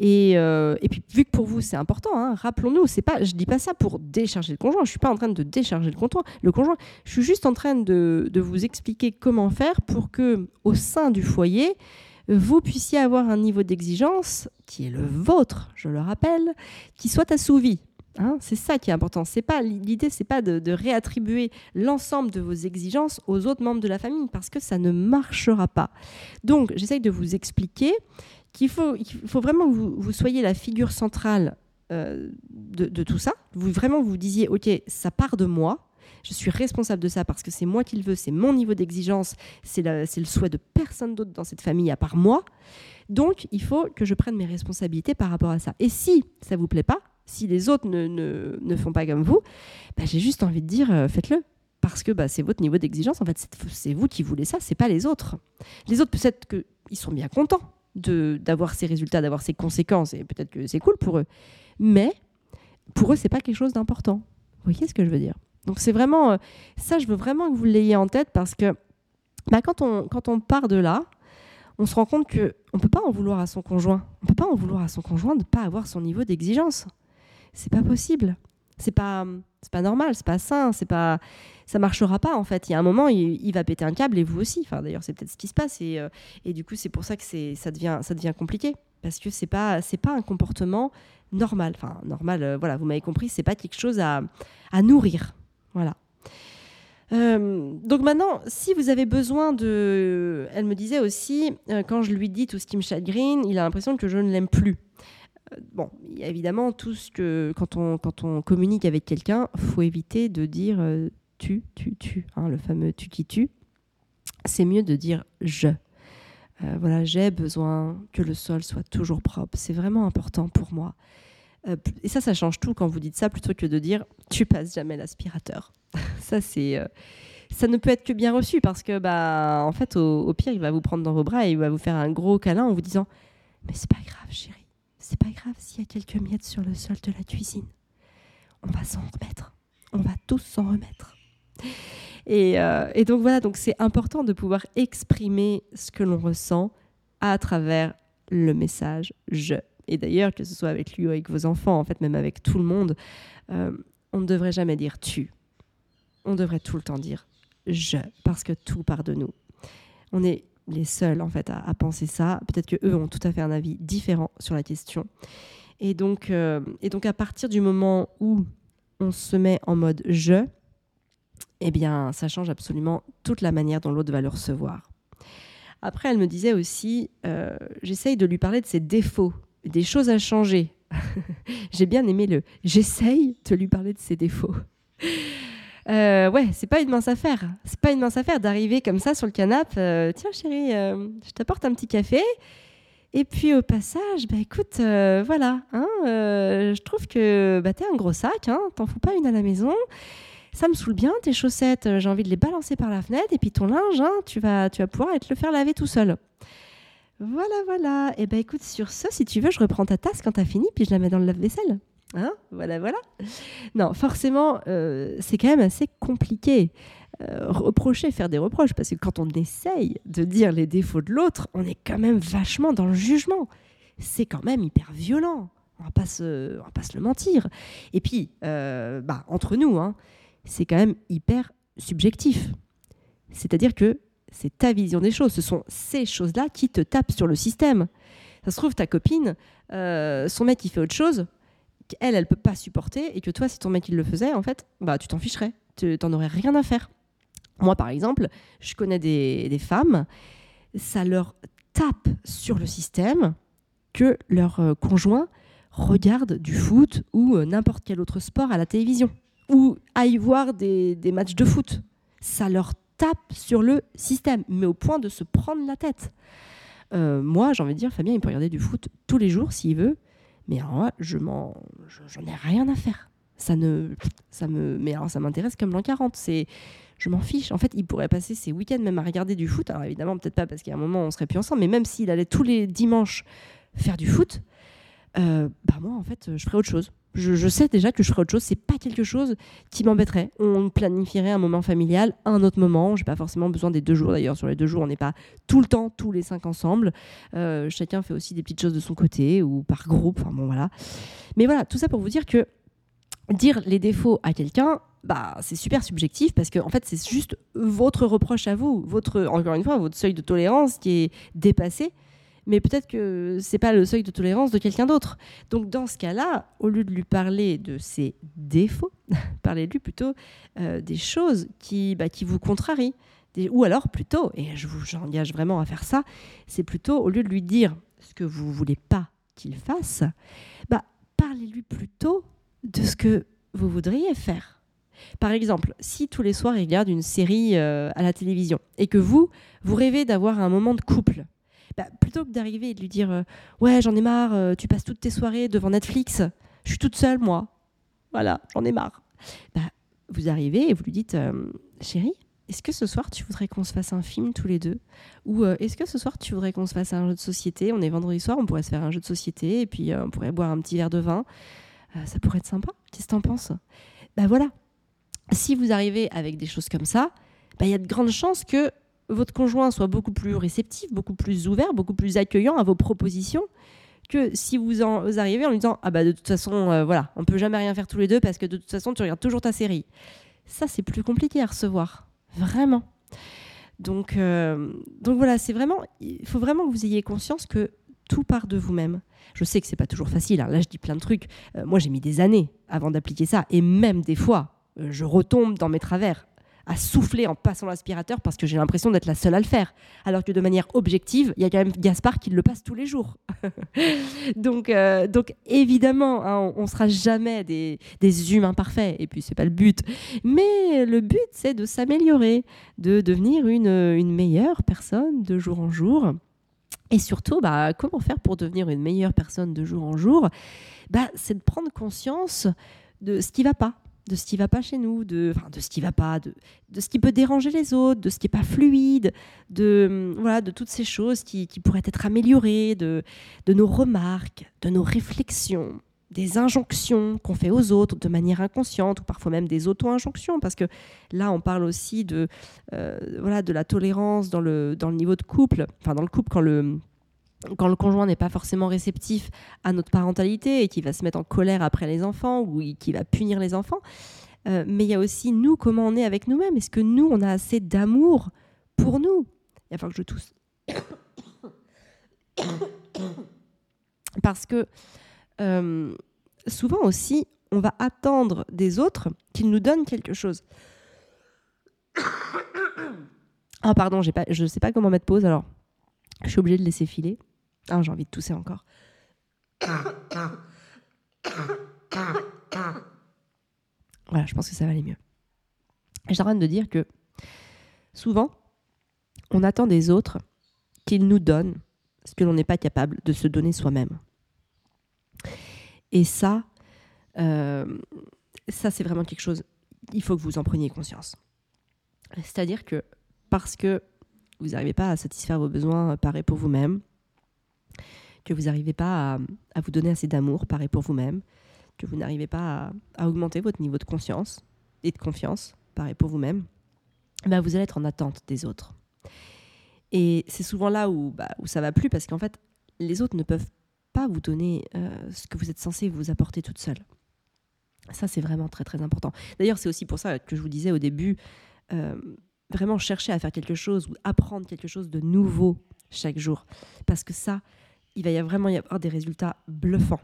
Euh, et, puis, vu que pour vous, c'est important, hein, rappelons-nous, c'est pas, je dis pas ça pour décharger le conjoint, je suis pas en train de décharger le conjoint, le conjoint je suis juste en train de, vous expliquer comment faire pour que, au sein du foyer, vous puissiez avoir un niveau d'exigence qui est le vôtre, je le rappelle, qui soit assouvi. Hein. c'est ça qui est important. C'est pas l'idée, c'est pas de réattribuer l'ensemble de vos exigences aux autres membres de la famille parce que ça ne marchera pas. Donc, j'essaye de vous expliquer qu'il il faut vraiment que vous, soyez la figure centrale euh, de, tout ça. Vous vraiment vous disiez, ok, ça part de moi. Je suis responsable de ça parce que c'est moi qui le veux, c'est mon niveau d'exigence, c'est le souhait de personne d'autre dans cette famille à part moi. Donc, il faut que je prenne mes responsabilités par rapport à ça. Et si ça vous plaît pas, si les autres ne, ne, ne font pas comme vous, bah, j'ai juste envie de dire, euh, faites-le parce que bah, c'est votre niveau d'exigence. En fait, c'est vous qui voulez ça, c'est pas les autres. Les autres, peut-être qu'ils sont bien contents d'avoir ces résultats, d'avoir ces conséquences, et peut-être que c'est cool pour eux. Mais pour eux, c'est pas quelque chose d'important. Vous voyez ce que je veux dire? Donc c'est vraiment euh, ça, je veux vraiment que vous l'ayez en tête parce que bah, quand, on, quand on part de là, on se rend compte que on peut pas en vouloir à son conjoint. On peut pas en vouloir à son conjoint de pas avoir son niveau d'exigence. C'est pas possible. C'est pas c'est pas normal, c'est pas sain, c'est pas ça marchera pas en fait. Il y a un moment, il, va péter un câble et vous aussi. Enfin, d'ailleurs, c'est peut-être ce qui se passe et, euh, et du coup, c'est pour ça que c'est ça devient ça devient compliqué parce que c'est pas c'est pas un comportement normal. Enfin, normal. Euh, voilà, vous m'avez compris, c'est pas quelque chose à, à nourrir. Voilà. donc maintenant, si vous avez besoin de... Elle me disait aussi, quand je lui dis tout ce qui me chagrine, il a l'impression que je ne l'aime plus. Bon, évidemment tout ce que... Quand on, communique avec quelqu'un, faut éviter de dire tu, tu, tu, hein, le fameux tu qui tu. C'est mieux de dire je. Euh, voilà, j'ai besoin que le sol soit toujours propre. C'est vraiment important pour moi. Euh, et ça, ça change tout quand vous dites ça plutôt que de dire tu passes jamais l'aspirateur. ça, c'est, euh, ça ne peut être que bien reçu parce que, bah, en fait, au, pire, il va vous prendre dans vos bras et il va vous faire un gros câlin en vous disant mais c'est pas grave, chérie. C'est pas grave s'il y a quelques miettes sur le sol de la cuisine. On va s'en remettre. On va tous s'en remettre. Euh, et, donc voilà, donc c'est important de pouvoir exprimer ce que l'on ressent à travers le message je. Et d'ailleurs, que ce soit avec lui ou avec vos enfants, en fait, même avec tout le monde, euh, on ne devrait jamais dire tu. On devrait tout le temps dire je, parce que tout part de nous. On est les seuls, en fait, à, penser ça. Peut-être que eux ont tout à fait un avis différent sur la question. Et donc, euh, et donc, à partir du moment où on se met en mode je, eh bien, ça change absolument toute la manière dont l'autre va le recevoir. Après, elle me disait aussi, euh, j'essaye de lui parler de ses défauts, des choses à changer. J'ai bien aimé le j'essaye de lui parler de ses défauts. Euh, ouais, c'est pas une mince affaire. C'est pas une mince affaire d'arriver comme ça sur le canapé. Euh, Tiens, chérie, je t'apporte un petit café. Et puis au passage, bah écoute, voilà, hein, je trouve que bah, t'es un gros sac, hein, t'en fous pas une à la maison ça me saoule bien, tes chaussettes, euh, j'ai envie de les balancer par la fenêtre, et puis ton linge, hein, tu, vas, tu vas pouvoir être le faire laver tout seul. Voilà, voilà. Et eh ben écoute, sur ce, si tu veux, je reprends ta tasse quand t'as fini, puis je la mets dans le lave-vaisselle. Hein voilà, voilà. Non, forcément, euh, c'est quand même assez compliqué. Euh, reprocher, faire des reproches, parce que quand on essaye de dire les défauts de l'autre, on est quand même vachement dans le jugement. C'est quand même hyper violent. On va on va pas se le mentir. Et puis, bah, entre nous, hein, c'est quand même hyper subjectif. C'est-à-dire que c'est ta vision des choses. Ce sont ces choses-là qui te tapent sur le système. Ça se trouve, ta copine, euh, son mec, il fait autre chose, elle, elle peut pas supporter, et que toi, si ton mec, il le faisait, en fait, bah, tu t'en ficherais. Tu n'en aurais rien à faire. Moi, par exemple, je connais des, femmes, ça leur tape sur le système que leur euh, conjoint regarde du foot ou euh, n'importe quel autre sport à la télévision ou aillent voir des, matchs de foot. Ça leur tape sur le système, mais au point de se prendre la tête. Euh, moi, j'ai envie de dire, Fabien, il peut regarder du foot tous les jours s'il veut, mais alors là, je m'en, j'en ai rien à faire. Ça ne, ça me, mais alors ça m'intéresse comme l'an 40. C'est, je m'en fiche. En fait, il pourrait passer ses week-ends même à regarder du foot. Alors évidemment, peut-être pas parce a un moment on serait plus ensemble, mais même s'il allait tous les dimanches faire du foot, euh, bah moi en fait, je ferais autre chose je, sais déjà que je ferai autre chose. C'est pas quelque chose qui m'embêterait. On planifierait un moment familial, un autre moment. J'ai pas forcément besoin des deux jours d'ailleurs. Sur les deux jours, on n'est pas tout le temps tous les cinq ensemble. Euh, chacun fait aussi des petites choses de son côté ou par groupe. Enfin bon voilà. Mais voilà, tout ça pour vous dire que dire les défauts à quelqu'un, bah, c'est super subjectif parce que en fait, c'est juste votre reproche à vous, votre encore une fois, votre seuil de tolérance qui est dépassé mais peut-être que c'est pas le seuil de tolérance de quelqu'un d'autre. Donc dans ce cas-là, au lieu de lui parler de ses défauts, parlez-lui plutôt euh, des choses qui, bah, qui vous contrarient. ou alors plutôt, et je vous engage vraiment à faire ça, c'est plutôt au lieu de lui dire ce que vous voulez pas qu'il fasse, bah, parlez-lui plutôt de ce que vous voudriez faire. Par exemple, si tous les soirs il regarde une série euh, à la télévision et que vous, vous rêvez d'avoir un moment de couple, bah, plutôt que d'arriver et de lui dire euh, Ouais, j'en ai marre, euh, tu passes toutes tes soirées devant Netflix, je suis toute seule, moi. Voilà, j'en ai marre. Bah, vous arrivez et vous lui dites euh, Chérie, est-ce que ce soir tu voudrais qu'on se fasse un film tous les deux? Ou est-ce que ce soir tu voudrais qu'on se fasse un jeu de société? On est vendredi soir, on pourrait se faire un jeu de société et puis on pourrait boire un petit verre de vin. ça pourrait être sympa. Qu'est-ce que t'en penses? Bah voilà. Si vous arrivez avec des choses comme ça, bah, il y a de grandes chances que votre conjoint soit beaucoup plus réceptif, beaucoup plus ouvert, beaucoup plus accueillant à vos propositions que si vous, en, arrivez en lui disant ah bah de toute façon euh, voilà on peut jamais rien faire tous les deux parce que de toute façon tu regardes toujours ta série. Ça c'est plus compliqué à recevoir, vraiment. Donc euh, donc voilà c'est vraiment il faut vraiment que vous ayez conscience que tout part de vous-même. Je sais que c'est pas toujours facile. Hein. Là je dis plein de trucs. Euh, moi j'ai mis des années avant d'appliquer ça et même des fois je retombe dans mes travers à souffler en passant l'aspirateur parce que j'ai l'impression d'être la seule à le faire. Alors que de manière objective, il y a quand même Gaspard qui le passe tous les jours. donc, euh, donc évidemment, hein, on, ne sera jamais des, humains parfaits, et puis c'est pas le but. Mais le but, c'est de s'améliorer, de devenir une, une meilleure personne de jour en jour. Et surtout, bah, comment faire pour devenir une meilleure personne de jour en jour? Bah, C'est de prendre conscience de ce qui va pas, de ce qui va pas chez nous, de, de ce qui va pas, de, de, ce qui peut déranger les autres, de ce qui est pas fluide, de, hum, voilà, de toutes ces choses qui, qui pourraient être améliorées, de, de nos remarques, de nos réflexions, des injonctions qu'on fait aux autres de manière inconsciente ou parfois même des auto-injonctions. Parce que là on parle aussi de euh, voilà de la tolérance dans le dans le niveau de couple enfin dans le couple quand le quand le conjoint n'est pas forcément réceptif à notre parentalité et qui va se mettre en colère après les enfants ou qui va punir les enfants. Euh, mais il y a aussi nous, comment on est avec nous-mêmes. Est-ce que nous, on a assez d'amour pour nous? Il va falloir que je tousse. Parce que euh, souvent aussi, on va attendre des autres qu'ils nous donnent quelque chose. Ah pardon, je ne sais pas comment mettre pause alors. Je suis obligée de laisser filer. Ah, j'ai envie de tousser encore. Voilà, je pense que ça va aller mieux. J'ai de dire que souvent, on attend des autres qu'ils nous donnent ce que l'on n'est pas capable de se donner soi-même. Et ça, euh, ça c'est vraiment quelque chose, il faut que vous en preniez conscience. C'est-à-dire que parce que vous n'arrivez pas à satisfaire vos besoins, pareil pour vous-même, que vous n'arrivez pas à, vous donner assez d'amour, pareil pour vous-même, que vous n'arrivez pas à, augmenter votre niveau de conscience et de confiance, pareil pour vous-même, bah vous allez être en attente des autres. Et c'est souvent là où, bah, où ça va plus parce qu'en fait, les autres ne peuvent pas vous donner euh, ce que vous êtes censé vous apporter toute seule. Ça, c'est vraiment très très important. D'ailleurs, c'est aussi pour ça que je vous disais au début, euh, vraiment chercher à faire quelque chose ou apprendre quelque chose de nouveau chaque jour. Parce que ça, il va y vraiment y avoir des résultats bluffants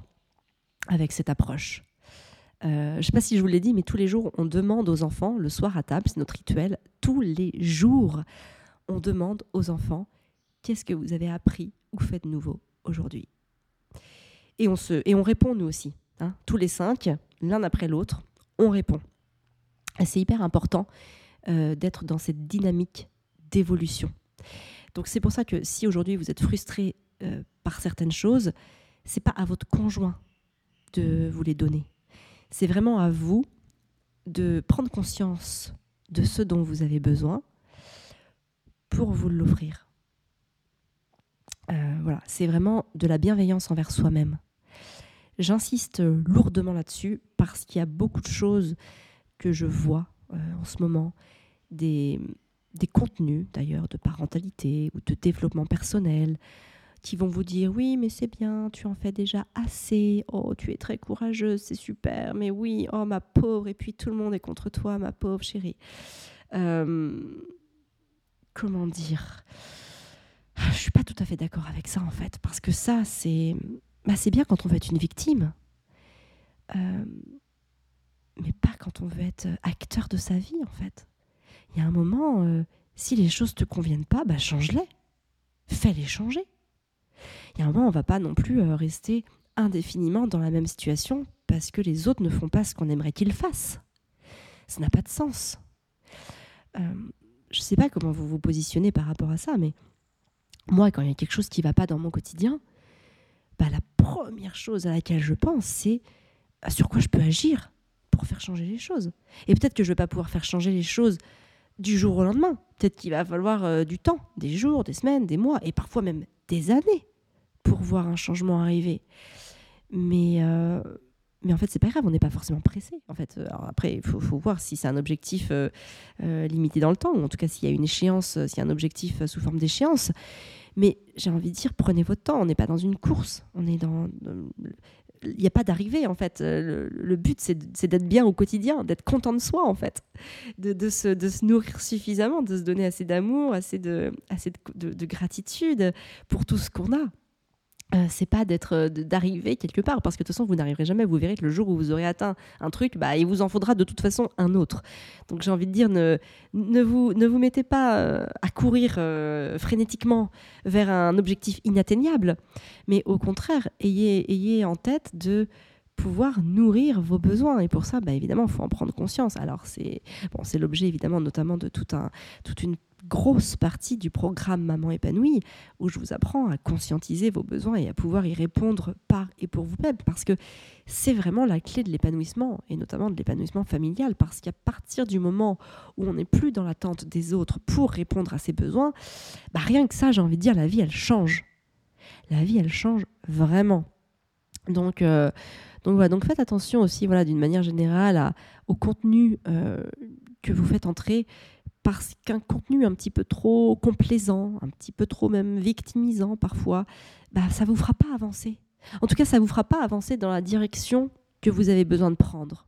avec cette approche. Euh, je ne sais pas si je vous l'ai dit, mais tous les jours, on demande aux enfants, le soir à table, c'est notre rituel, tous les jours, on demande aux enfants qu'est-ce que vous avez appris ou fait de nouveau aujourd'hui? Et on, se, et on répond nous aussi, hein, tous les cinq, l'un après l'autre, on répond. c'est hyper important euh, d'être dans cette dynamique d'évolution. Donc c'est pour ça que si aujourd'hui vous êtes frustré euh, par certaines choses, c'est pas à votre conjoint de vous les donner. C'est vraiment à vous de prendre conscience de ce dont vous avez besoin pour vous l'offrir. Euh, voilà, c'est vraiment de la bienveillance envers soi-même. J'insiste lourdement là-dessus parce qu'il y a beaucoup de choses que je vois euh, en ce moment, des, des contenus d'ailleurs de parentalité ou de développement personnel, qui vont vous dire oui mais c'est bien, tu en fais déjà assez, oh tu es très courageuse, c'est super, mais oui, oh ma pauvre, et puis tout le monde est contre toi, ma pauvre chérie. Euh, comment dire? Je suis pas tout à fait d'accord avec ça en fait, parce que ça c'est bah, bien quand on veut être une victime, euh, mais pas quand on veut être acteur de sa vie en fait. Il y a un moment, euh, si les choses te conviennent pas, bah change-les, fais-les changer. Il y a un moment, on va pas non plus euh, rester indéfiniment dans la même situation parce que les autres ne font pas ce qu'on aimerait qu'ils fassent. Ça n'a pas de sens. Euh, je ne sais pas comment vous vous positionnez par rapport à ça, mais moi, quand il y a quelque chose qui ne va pas dans mon quotidien, bah, la première chose à laquelle je pense, c'est euh, sur quoi je peux agir pour faire changer les choses. Et peut-être que je ne vais pas pouvoir faire changer les choses du jour au lendemain. Peut-être qu'il va falloir du temps, des jours, des semaines, des mois, et parfois même des années pour voir un changement arriver. Mais, euh, mais en fait, c'est pas grave, on n'est pas forcément pressé. En fait, après, il faut, voir si c'est un objectif euh, euh, limité dans le temps, ou en tout cas s'il y a une échéance, s'il y a un objectif sous forme d'échéance. Mais j'ai envie de dire, prenez votre temps. On n'est pas dans une course. On est dans. Il n'y a pas d'arrivée, en fait. Le, but, c'est d'être bien au quotidien, d'être content de soi, en fait. De, se, de, se, nourrir suffisamment, de se donner assez d'amour, assez, de, assez de, gratitude pour tout ce qu'on a. euh, c'est pas d'être euh, d'arriver quelque part parce que de toute façon vous n'arriverez jamais vous verrez que le jour où vous aurez atteint un truc bah il vous en faudra de toute façon un autre. Donc j'ai envie de dire ne, ne vous ne vous mettez pas euh, à courir frénétiquement vers un objectif inatteignable mais au contraire ayez ayez en tête de pouvoir nourrir vos besoins et pour ça bah évidemment il faut en prendre conscience alors c'est bon l'objet évidemment notamment de tout un toute une grosse partie du programme Maman épanouie où je vous apprends à conscientiser vos besoins et à pouvoir y répondre par et pour vous-même parce que c'est vraiment la clé de l'épanouissement et notamment de l'épanouissement familial parce qu'à partir du moment où on n'est plus dans l'attente des autres pour répondre à ses besoins, bah rien que ça, j'ai envie de dire, la vie elle change. La vie elle change vraiment. Donc euh, donc voilà, donc faites attention aussi voilà d'une manière générale au contenu euh, que vous faites entrer parce qu'un contenu un petit peu trop complaisant, un petit peu trop même victimisant parfois, bah, ça vous fera pas avancer. En tout cas, ça vous fera pas avancer dans la direction que vous avez besoin de prendre.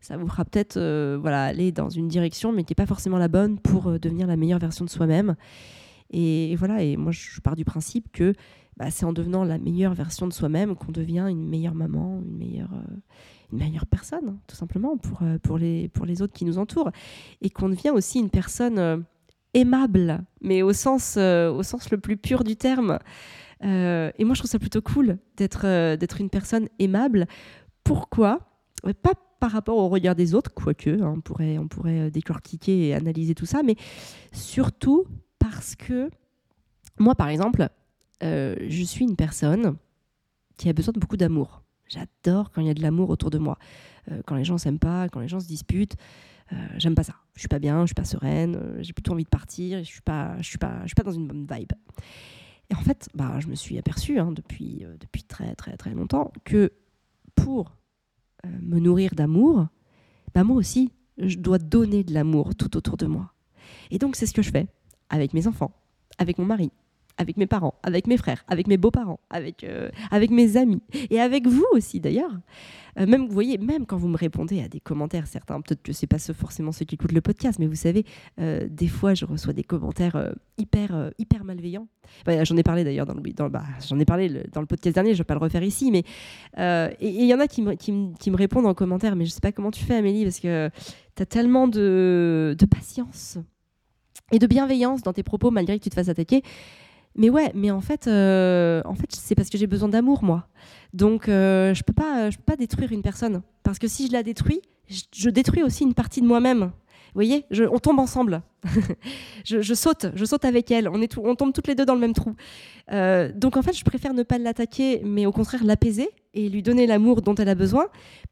Ça vous fera peut-être euh, voilà, aller dans une direction, mais qui n'est pas forcément la bonne pour euh, devenir la meilleure version de soi-même. Et, voilà, et moi je pars du principe que bah, c'est en devenant la meilleure version de soi-même qu'on devient une meilleure maman, une meilleure, euh, une meilleure personne, hein, tout simplement, pour, euh, pour, les, pour les autres qui nous entourent. Et qu'on devient aussi une personne euh, aimable, mais au sens, au sens le plus pur du terme. et moi, je trouve ça plutôt cool d'être d'être une personne aimable. Pourquoi? Pas par rapport au regard des autres, quoique, hein, on pourrait, on pourrait décortiquer et analyser tout ça, mais surtout parce que moi, par exemple, je suis une personne qui a besoin de beaucoup d'amour. J'adore quand il y a de l'amour autour de moi. Euh, quand les gens s'aiment pas, quand les gens se disputent, euh, j'aime pas ça. Je suis pas bien, je suis pas sereine, euh, j'ai plutôt envie de partir, je suis pas, suis pas dans une bonne vibe. Et en fait, bah, je me suis aperçue hein, depuis, depuis très très très longtemps que pour me nourrir d'amour, bah, moi aussi, je dois donner de l'amour tout autour de moi. Et donc c'est ce que je fais avec mes enfants, avec mon mari, avec mes parents, avec mes frères, avec mes beaux-parents, avec, euh, avec mes amis et avec vous aussi d'ailleurs. Euh, même, vous voyez, même quand vous me répondez à des commentaires, certains, peut-être que ce n'est pas forcément ceux qui écoutent le podcast, mais vous savez, euh, des fois, je reçois des commentaires hyper, hyper malveillants. Bah, j'en ai parlé d'ailleurs dans le, dans, bah, j'en ai parlé dans le podcast dernier, je ne vais pas le refaire ici, mais et il y en a qui me, qui, me, répondent en commentaire, mais je ne sais pas comment tu fais, Amélie, parce que tu as tellement de, de patience et de bienveillance dans tes propos malgré que tu te fasses attaquer. Mais ouais, mais en fait, euh, en fait c'est parce que j'ai besoin d'amour, moi. Donc, euh, je peux pas, peux pas détruire une personne. Parce que si je la détruis, je, détruis aussi une partie de moi-même. Vous voyez, on tombe ensemble. je, saute, je saute avec elle. On, est on tombe toutes les deux dans le même trou. Euh, donc en fait, je préfère ne pas l'attaquer, mais au contraire l'apaiser et lui donner l'amour dont elle a besoin.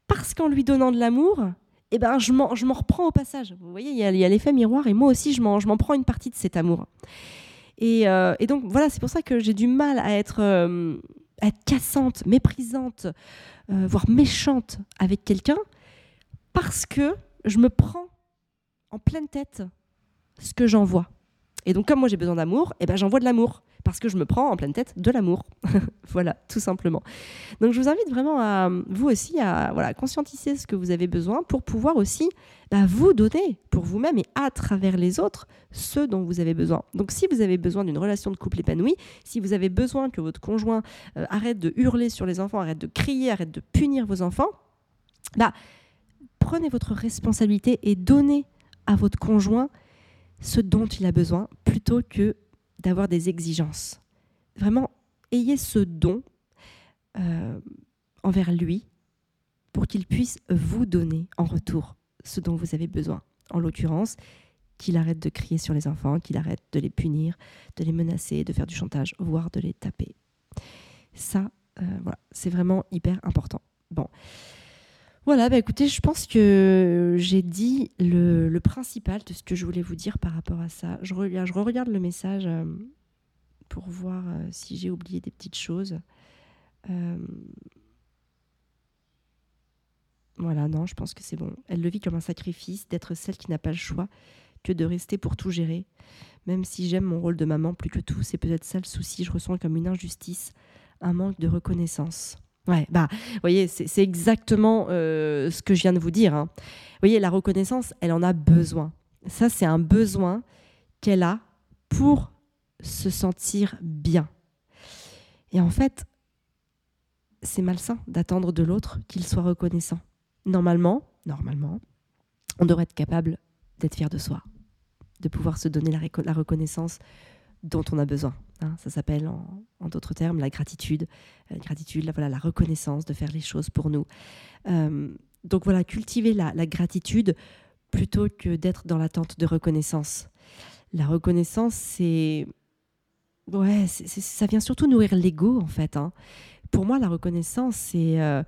Parce qu'en lui donnant de l'amour, eh ben, je m'en reprends au passage. Vous voyez, il y a, a l'effet miroir et moi aussi, je m'en prends une partie de cet amour. Euh, et, donc voilà, c'est pour ça que j'ai du mal à être, euh, être cassante, méprisante, euh, voire méchante avec quelqu'un, parce que je me prends en pleine tête ce que j'envoie. Et donc comme moi j'ai besoin d'amour, eh ben, j'envoie de l'amour parce que je me prends en pleine tête de l'amour. voilà, tout simplement. Donc je vous invite vraiment à vous aussi à voilà, conscientiser ce que vous avez besoin pour pouvoir aussi bah, vous donner pour vous-même et à travers les autres ce dont vous avez besoin. Donc si vous avez besoin d'une relation de couple épanouie, si vous avez besoin que votre conjoint euh, arrête de hurler sur les enfants, arrête de crier, arrête de punir vos enfants, bah, prenez votre responsabilité et donnez à votre conjoint ce dont il a besoin plutôt que d'avoir des exigences. Vraiment, ayez ce don euh, envers lui pour qu'il puisse vous donner en retour ce dont vous avez besoin. En l'occurrence, qu'il arrête de crier sur les enfants, qu'il arrête de les punir, de les menacer, de faire du chantage, voire de les taper. Ça, euh, voilà, c'est vraiment hyper important. Bon. Voilà, bah écoutez, je pense que j'ai dit le, principal de ce que je voulais vous dire par rapport à ça. Je, regarde, je regarde le message euh, pour voir euh, si j'ai oublié des petites choses. Euh, voilà, non, je pense que c'est bon. Elle le vit comme un sacrifice d'être celle qui n'a pas le choix que de rester pour tout gérer. Même si j'aime mon rôle de maman plus que tout, c'est peut-être ça le souci. Je ressens comme une injustice, un manque de reconnaissance. Ouais, bah, vous voyez, c'est exactement euh, ce que je viens de vous dire. Hein. Vous voyez, la reconnaissance, elle en a besoin. Ça, c'est un besoin qu'elle a pour se sentir bien. Et en fait, c'est malsain d'attendre de l'autre qu'il soit reconnaissant. Normalement, normalement, on devrait être capable d'être fier de soi, de pouvoir se donner la, reconnaissance dont on a besoin. Hein. ça s'appelle en, d'autres termes la gratitude, la gratitude, la, voilà, la reconnaissance de faire les choses pour nous. Euh, donc voilà, cultiver la, la gratitude plutôt que d'être dans l'attente de reconnaissance. La reconnaissance, c'est ouais, ça vient surtout nourrir l'ego en fait. Hein. Pour moi, la reconnaissance, c'est euh,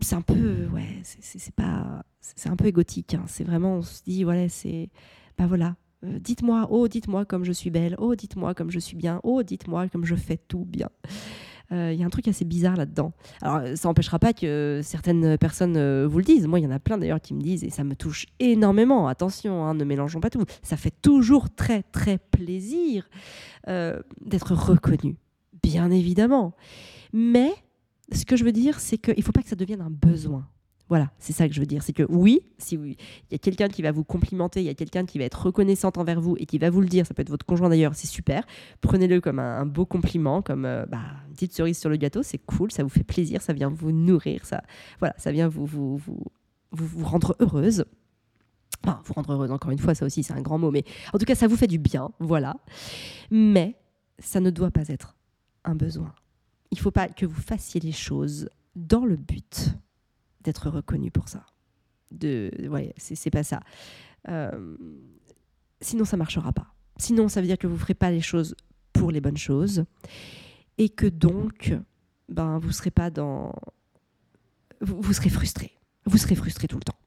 c'est un peu ouais, c'est pas c'est un peu égotique. Hein. C'est vraiment on se dit voilà, c'est bah voilà, euh, dites-moi, oh, dites-moi comme je suis belle, oh, dites-moi comme je suis bien, oh, dites-moi comme je fais tout bien. Il euh, y a un truc assez bizarre là-dedans. Alors, ça n'empêchera pas que certaines personnes euh, vous le disent. Moi, il y en a plein d'ailleurs qui me disent, et ça me touche énormément. Attention, hein, ne mélangeons pas tout. Ça fait toujours très, très plaisir d'être reconnu, bien évidemment. Mais ce que je veux dire, c'est qu'il ne faut pas que ça devienne un besoin. Voilà, c'est ça que je veux dire. C'est que oui, si il y a quelqu'un qui va vous complimenter, il y a quelqu'un qui va être reconnaissante envers vous et qui va vous le dire, ça peut être votre conjoint d'ailleurs, c'est super. Prenez-le comme un, beau compliment, comme euh, bah, une petite cerise sur le gâteau, c'est cool, ça vous fait plaisir, ça vient vous nourrir, ça, voilà, ça vient vous, vous, vous, vous, rendre heureuse. Enfin, vous rendre heureuse, encore une fois, ça aussi c'est un grand mot, mais en tout cas, ça vous fait du bien, voilà. Mais ça ne doit pas être un besoin. Il ne faut pas que vous fassiez les choses dans le but d'être reconnu pour ça. De, ouais, c'est pas ça. Euh, sinon, ça marchera pas. Sinon, ça veut dire que vous ferez pas les choses pour les bonnes choses et que donc, ben, vous serez pas dans, vous, serez frustré. Vous serez frustré tout le temps.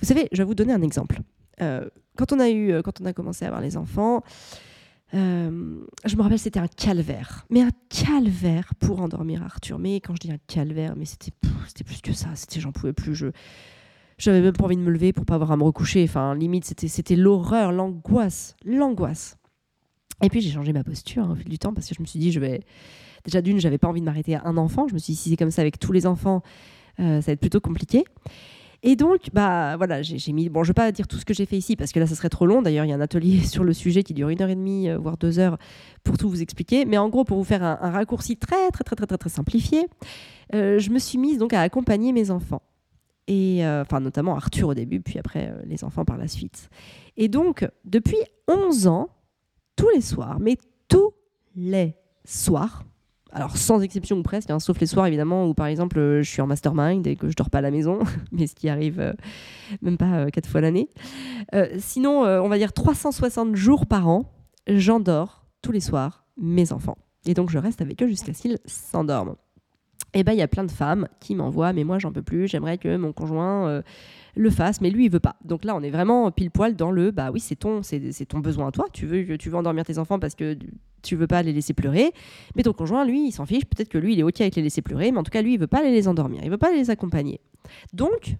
Vous savez, je vais vous donner un exemple. Euh, quand on a eu, quand on a commencé à avoir les enfants, euh, je me rappelle, c'était un calvaire. Mais un calvaire pour endormir Arthur. Mais quand je dis un calvaire, mais c'était plus que ça. C'était, j'en pouvais plus. Je j'avais même pas envie de me lever pour pas avoir à me recoucher. Enfin, limite, c'était, c'était l'horreur, l'angoisse, l'angoisse. Et puis j'ai changé ma posture hein, au fil du temps parce que je me suis dit, je vais. Déjà d'une, j'avais pas envie de m'arrêter à un enfant. Je me suis dit, si c'est comme ça avec tous les enfants, euh, ça va être plutôt compliqué. Et donc, bah voilà, j'ai mis. Bon, je ne vais pas dire tout ce que j'ai fait ici parce que là, ça serait trop long. D'ailleurs, il y a un atelier sur le sujet qui dure une heure et demie, euh, voire deux heures, pour tout vous expliquer. Mais en gros, pour vous faire un, raccourci très, très, très, très, très, très simplifié, euh, je me suis mise donc à accompagner mes enfants. Et euh, enfin, notamment Arthur au début, puis après les enfants par la suite. Et donc, depuis 11 ans, tous les soirs, mais tous les soirs, alors sans exception ou presque, hein, sauf les soirs évidemment où par exemple euh, je suis en mastermind et que je dors pas à la maison, mais ce qui arrive euh, même pas euh, quatre fois l'année. sinon, on va dire 360 jours par an, j'endors tous les soirs mes enfants. Et donc je reste avec eux jusqu'à ce qu'ils s'endorment. Et ben il y a plein de femmes qui m'envoient, mais moi j'en peux plus, j'aimerais que mon conjoint le fasse, mais lui il veut pas. Donc là on est vraiment pile poil dans le bah oui c'est ton c'est ton besoin à toi. Tu veux tu veux endormir tes enfants parce que tu veux pas les laisser pleurer, mais ton conjoint lui il s'en fiche. Peut-être que lui il est ok avec les laisser pleurer, mais en tout cas lui il veut pas les endormir, il veut pas les accompagner. Donc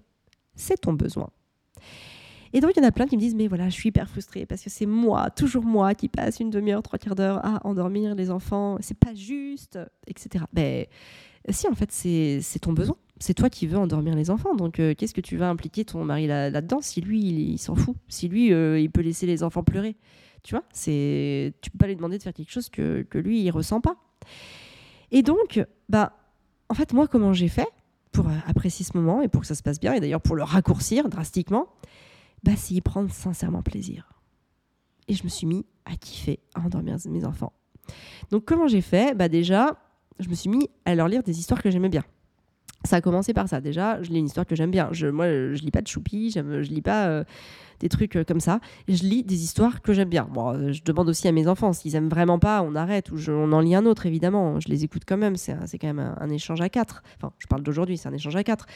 c'est ton besoin. Et donc, il y en a plein qui me disent, mais voilà, je suis hyper frustrée parce que c'est moi, toujours moi, qui passe une demi-heure, trois quarts d'heure à endormir les enfants. C'est pas juste, etc. Ben, si, en fait, c'est ton besoin c'est toi qui veux endormir les enfants. Donc, euh, qu'est-ce que tu vas impliquer ton mari là-dedans si lui, il, s'en fout Si lui, euh, il peut laisser les enfants pleurer Tu vois c'est Tu peux pas lui demander de faire quelque chose que, lui, il ressent pas. Et donc, bah, en fait, moi, comment j'ai fait pour euh, apprécier ce moment et pour que ça se passe bien, et d'ailleurs pour le raccourcir drastiquement, bah, c'est y prendre sincèrement plaisir. Et je me suis mis à kiffer à endormir mes enfants. Donc, comment j'ai fait? Bah, déjà, je me suis mis à leur lire des histoires que j'aimais bien ça a commencé par ça. Déjà, je lis une histoire que j'aime bien. Moi, je lis pas de choupi, je lis pas euh, des trucs euh, comme ça. Je lis des histoires que j'aime bien. Bon, euh, je demande aussi à mes enfants s'ils aiment vraiment pas, on arrête ou on en lit un autre évidemment. Je les écoute quand même. C'est quand même un, échange à quatre. Enfin, je parle d'aujourd'hui, c'est un échange à quatre.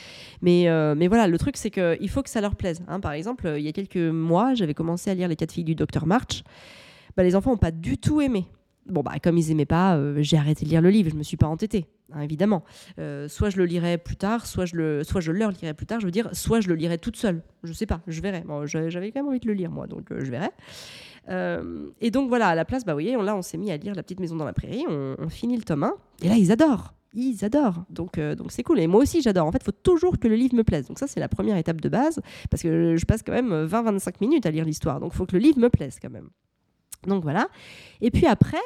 Mais, mais voilà, le truc c'est qu'il faut que ça leur plaise. Hein. Par exemple, il y a quelques mois, j'avais commencé à lire les quatre filles du docteur March. Bah, les enfants n'ont pas du tout aimé. Bon, bah, comme ils aimaient pas, j'ai arrêté de lire le livre, je me suis pas entêtée. Hein, évidemment. Euh, soit je le lirai plus tard, soit je, le, leur lirai plus tard, je veux dire, soit je le lirai toute seule. Je sais pas, je verrai. J'avais quand même envie de le lire, moi, donc euh, je verrai. Euh, et donc voilà, à la place, bah, vous voyez, là, on s'est mis à lire La petite maison dans la prairie, on, finit le tome 1, et là, ils adorent. Ils adorent. Donc donc c'est cool. Et moi aussi, j'adore. En fait, il faut toujours que le livre me plaise. Donc ça, c'est la première étape de base, parce que je passe quand même 20-25 minutes à lire l'histoire. Donc il faut que le livre me plaise quand même. Donc voilà. Et puis après,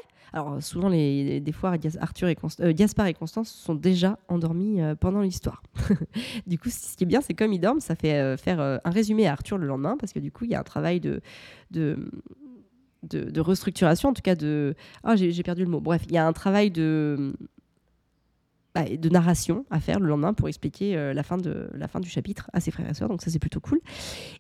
souvent, les, des fois, Arthur et euh, Gaspard et Constance sont déjà endormis euh, pendant l'histoire. du coup, ce qui est bien, c'est comme ils dorment, ça fait euh, faire un résumé à Arthur le lendemain, parce que du coup, il y a un travail de, de, restructuration, en tout cas de... Ah, j'ai perdu le mot. Bref, il y a un travail de de narration à faire le lendemain pour expliquer euh, la, fin de, la fin du chapitre à ses frères et sœurs. Donc ça, c'est plutôt cool.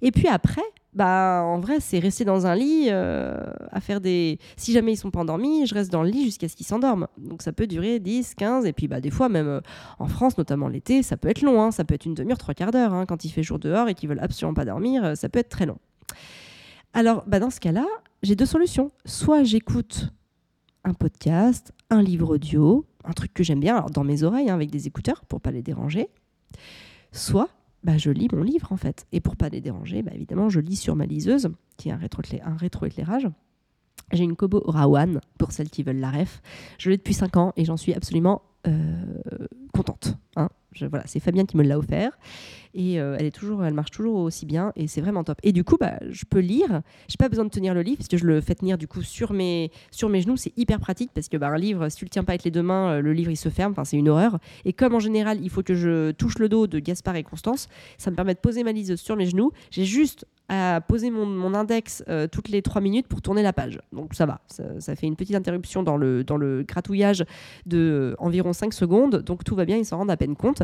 Et puis après, bah, en vrai, c'est rester dans un lit euh, à faire des... Si jamais ils sont pas endormis, je reste dans le lit jusqu'à ce qu'ils s'endorment. Donc ça peut durer 10, 15, et puis bah, des fois, même euh, en France, notamment l'été, ça peut être long. Hein. ça peut être une demi-heure, trois quarts d'heure. Hein. quand il fait jour dehors et qu'ils veulent absolument pas dormir, ça peut être très long. Alors, bah, dans ce cas-là, j'ai deux solutions. Soit j'écoute un podcast, un livre audio, un truc que j'aime bien, dans mes oreilles, hein, avec des écouteurs pour pas les déranger. Soit bah, je lis mon livre en fait. Et pour pas les déranger, bah, évidemment, je lis sur ma liseuse, qui est un rétroéclairage. J'ai une Kobo Rawan, pour celles qui veulent la ref. Je l'ai depuis 5 ans et j'en suis absolument euh, contente. Hein. voilà, c'est Fabien qui me l'a offert et euh, elle est toujours, elle marche toujours aussi bien et c'est vraiment top. Et du coup, bah, je peux lire. J'ai pas besoin de tenir le livre parce que je le fais tenir du coup sur mes sur mes genoux. C'est hyper pratique parce que bah, un livre, si tu le tiens pas avec les deux mains, euh, le livre il se ferme. Enfin, c'est une horreur. Et comme en général, il faut que je touche le dos de Gaspard et Constance, ça me permet de poser ma liseuse sur mes genoux. J'ai juste à poser mon, index euh, toutes les trois minutes pour tourner la page. Donc ça va, ça, fait une petite interruption dans le, dans le gratouillage de environ 5 secondes. Donc tout va bien, ils s'en rendent à peine compte.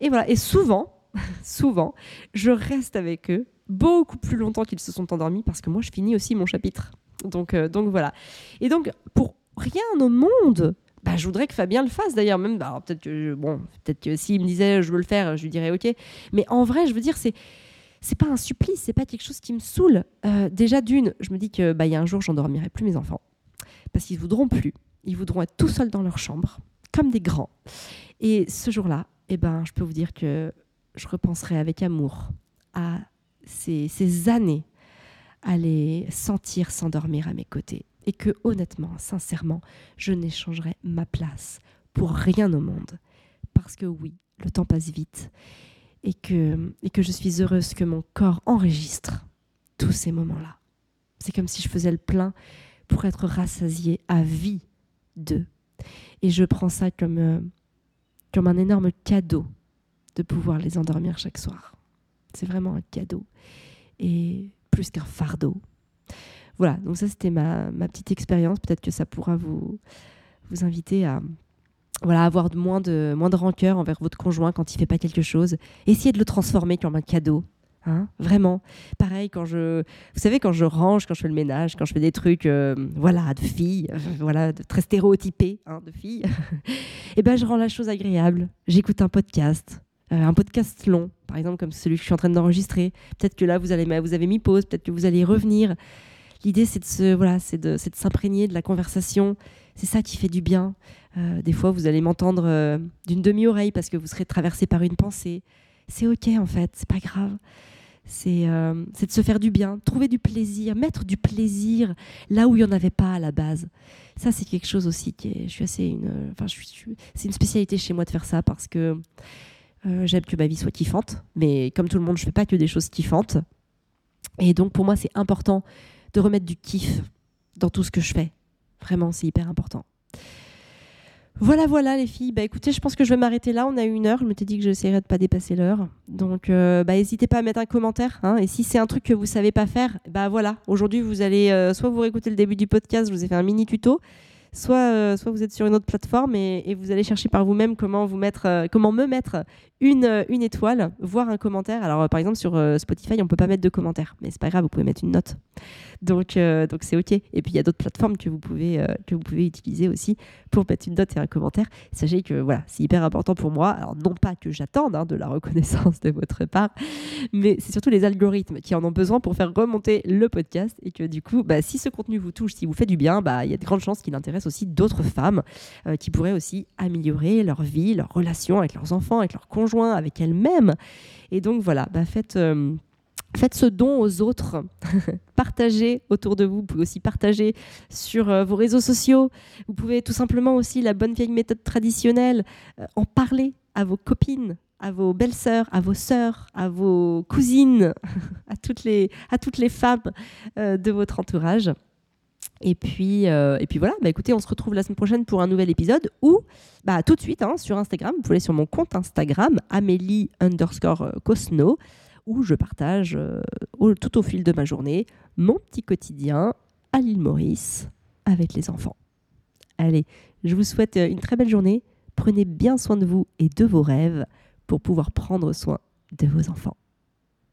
Et voilà, et souvent, souvent, je reste avec eux beaucoup plus longtemps qu'ils se sont endormis parce que moi, je finis aussi mon chapitre. Donc, euh, donc voilà. Et donc, pour rien au monde, bah, je voudrais que Fabien le fasse d'ailleurs. Même, bah, peut-être que, bon, peut-être que s'il me disait je veux le faire, je lui dirais ok. Mais en vrai, je veux dire, c'est c'est pas un supplice, c'est pas quelque chose qui me saoule. Euh, déjà d'une, je me dis que bah il y a un jour j'endormirai plus mes enfants parce qu'ils voudront plus, ils voudront être tout seuls dans leur chambre comme des grands. Et ce jour-là, eh ben je peux vous dire que je repenserai avec amour à ces, années à les sentir s'endormir à mes côtés. Et que honnêtement, sincèrement, je n'échangerai ma place pour rien au monde. Parce que oui, le temps passe vite. Et que, et que je suis heureuse que mon corps enregistre tous ces moments-là. C'est comme si je faisais le plein pour être rassasiée à vie d'eux. Et je prends ça comme, euh, comme un énorme cadeau de pouvoir les endormir chaque soir. C'est vraiment un cadeau et plus qu'un fardeau. Voilà, donc ça c'était ma, petite expérience. Peut-être que ça pourra vous, vous inviter à voilà, avoir moins de, moins de rancœur envers votre conjoint quand il fait pas quelque chose. Essayez de le transformer comme un cadeau. Hein, vraiment. Pareil, quand je, vous savez, quand je range, quand je fais le ménage, quand je fais des trucs, euh, voilà, de filles, euh, voilà, de, très stéréotypés, hein, de filles, et eh ben je rends la chose agréable. J'écoute un podcast, un podcast long, par exemple comme celui que je suis en train d'enregistrer. Peut-être que là, vous, allez, vous avez mis pause, peut-être que vous allez y revenir. L'idée, c'est de se, voilà, c'est de, de s'imprégner de la conversation. C'est ça qui fait du bien. Euh, des fois, vous allez m'entendre euh, d'une demi-oreille parce que vous serez traversé par une pensée. C'est ok en fait, c'est pas grave. C'est de se faire du bien, trouver du plaisir, mettre du plaisir là où il n'y en avait pas à la base. Ça, c'est quelque chose aussi qui est. Je suis assez une. Enfin, je suis, c'est une spécialité chez moi de faire ça parce que euh, j'aime que ma vie soit kiffante, mais comme tout le monde, je fais pas que des choses kiffantes. Et donc pour moi, c'est important de remettre du kiff dans tout ce que je fais. Vraiment, c'est hyper important. Voilà, voilà les filles. Bah écoutez, je pense que je vais m'arrêter là. On a une heure. Je m'étais dit que j'essaierais de pas dépasser l'heure. Donc, euh, bah n'hésitez pas à mettre un commentaire. Hein. Et si c'est un truc que vous savez pas faire, bah voilà. Aujourd'hui, vous allez euh, soit vous réécouter le début du podcast. Je vous ai fait un mini tuto soit, euh, soit vous êtes sur une autre plateforme et, vous allez chercher par vous-même comment, vous euh, comment me mettre une, euh, une étoile, voire un commentaire. Alors, par exemple, sur Spotify, on ne peut pas mettre de commentaire, mais c'est pas grave, vous pouvez mettre une note. Donc, c'est OK. Et puis, il y a d'autres plateformes que vous, pouvez, que vous pouvez utiliser aussi pour mettre une note et un commentaire. Sachez que voilà, c'est hyper important pour moi. Alors, non pas que j'attende hein, de la reconnaissance de votre part, mais c'est surtout les algorithmes qui en ont besoin pour faire remonter le podcast et que du coup, bah, si ce contenu vous touche, si vous fait du bien, bah, il y a de grandes chances qu'il intéresse aussi d'autres femmes euh, qui pourraient aussi améliorer leur vie, leur relation avec leurs enfants, avec leurs conjoints, avec elles-mêmes. Et donc voilà, bah, faites... Euh, faites ce don aux autres, partagez autour de vous, vous pouvez aussi partager sur euh, vos réseaux sociaux, vous pouvez tout simplement aussi, la bonne vieille méthode traditionnelle, en parler à vos copines, à vos belles-sœurs, à vos sœurs, à vos cousines, à toutes les, à toutes les femmes de votre entourage. Et puis, euh, et puis voilà, bah écoutez, on se retrouve la semaine prochaine pour un nouvel épisode ou bah, tout de suite hein, sur Instagram. Vous pouvez aller sur mon compte Instagram, Amélie underscore euh, Cosno, où je partage euh, tout au fil de ma journée mon petit quotidien à l'île Maurice avec les enfants. Allez, je vous souhaite une très belle journée. Prenez bien soin de vous et de vos rêves pour pouvoir prendre soin de vos enfants.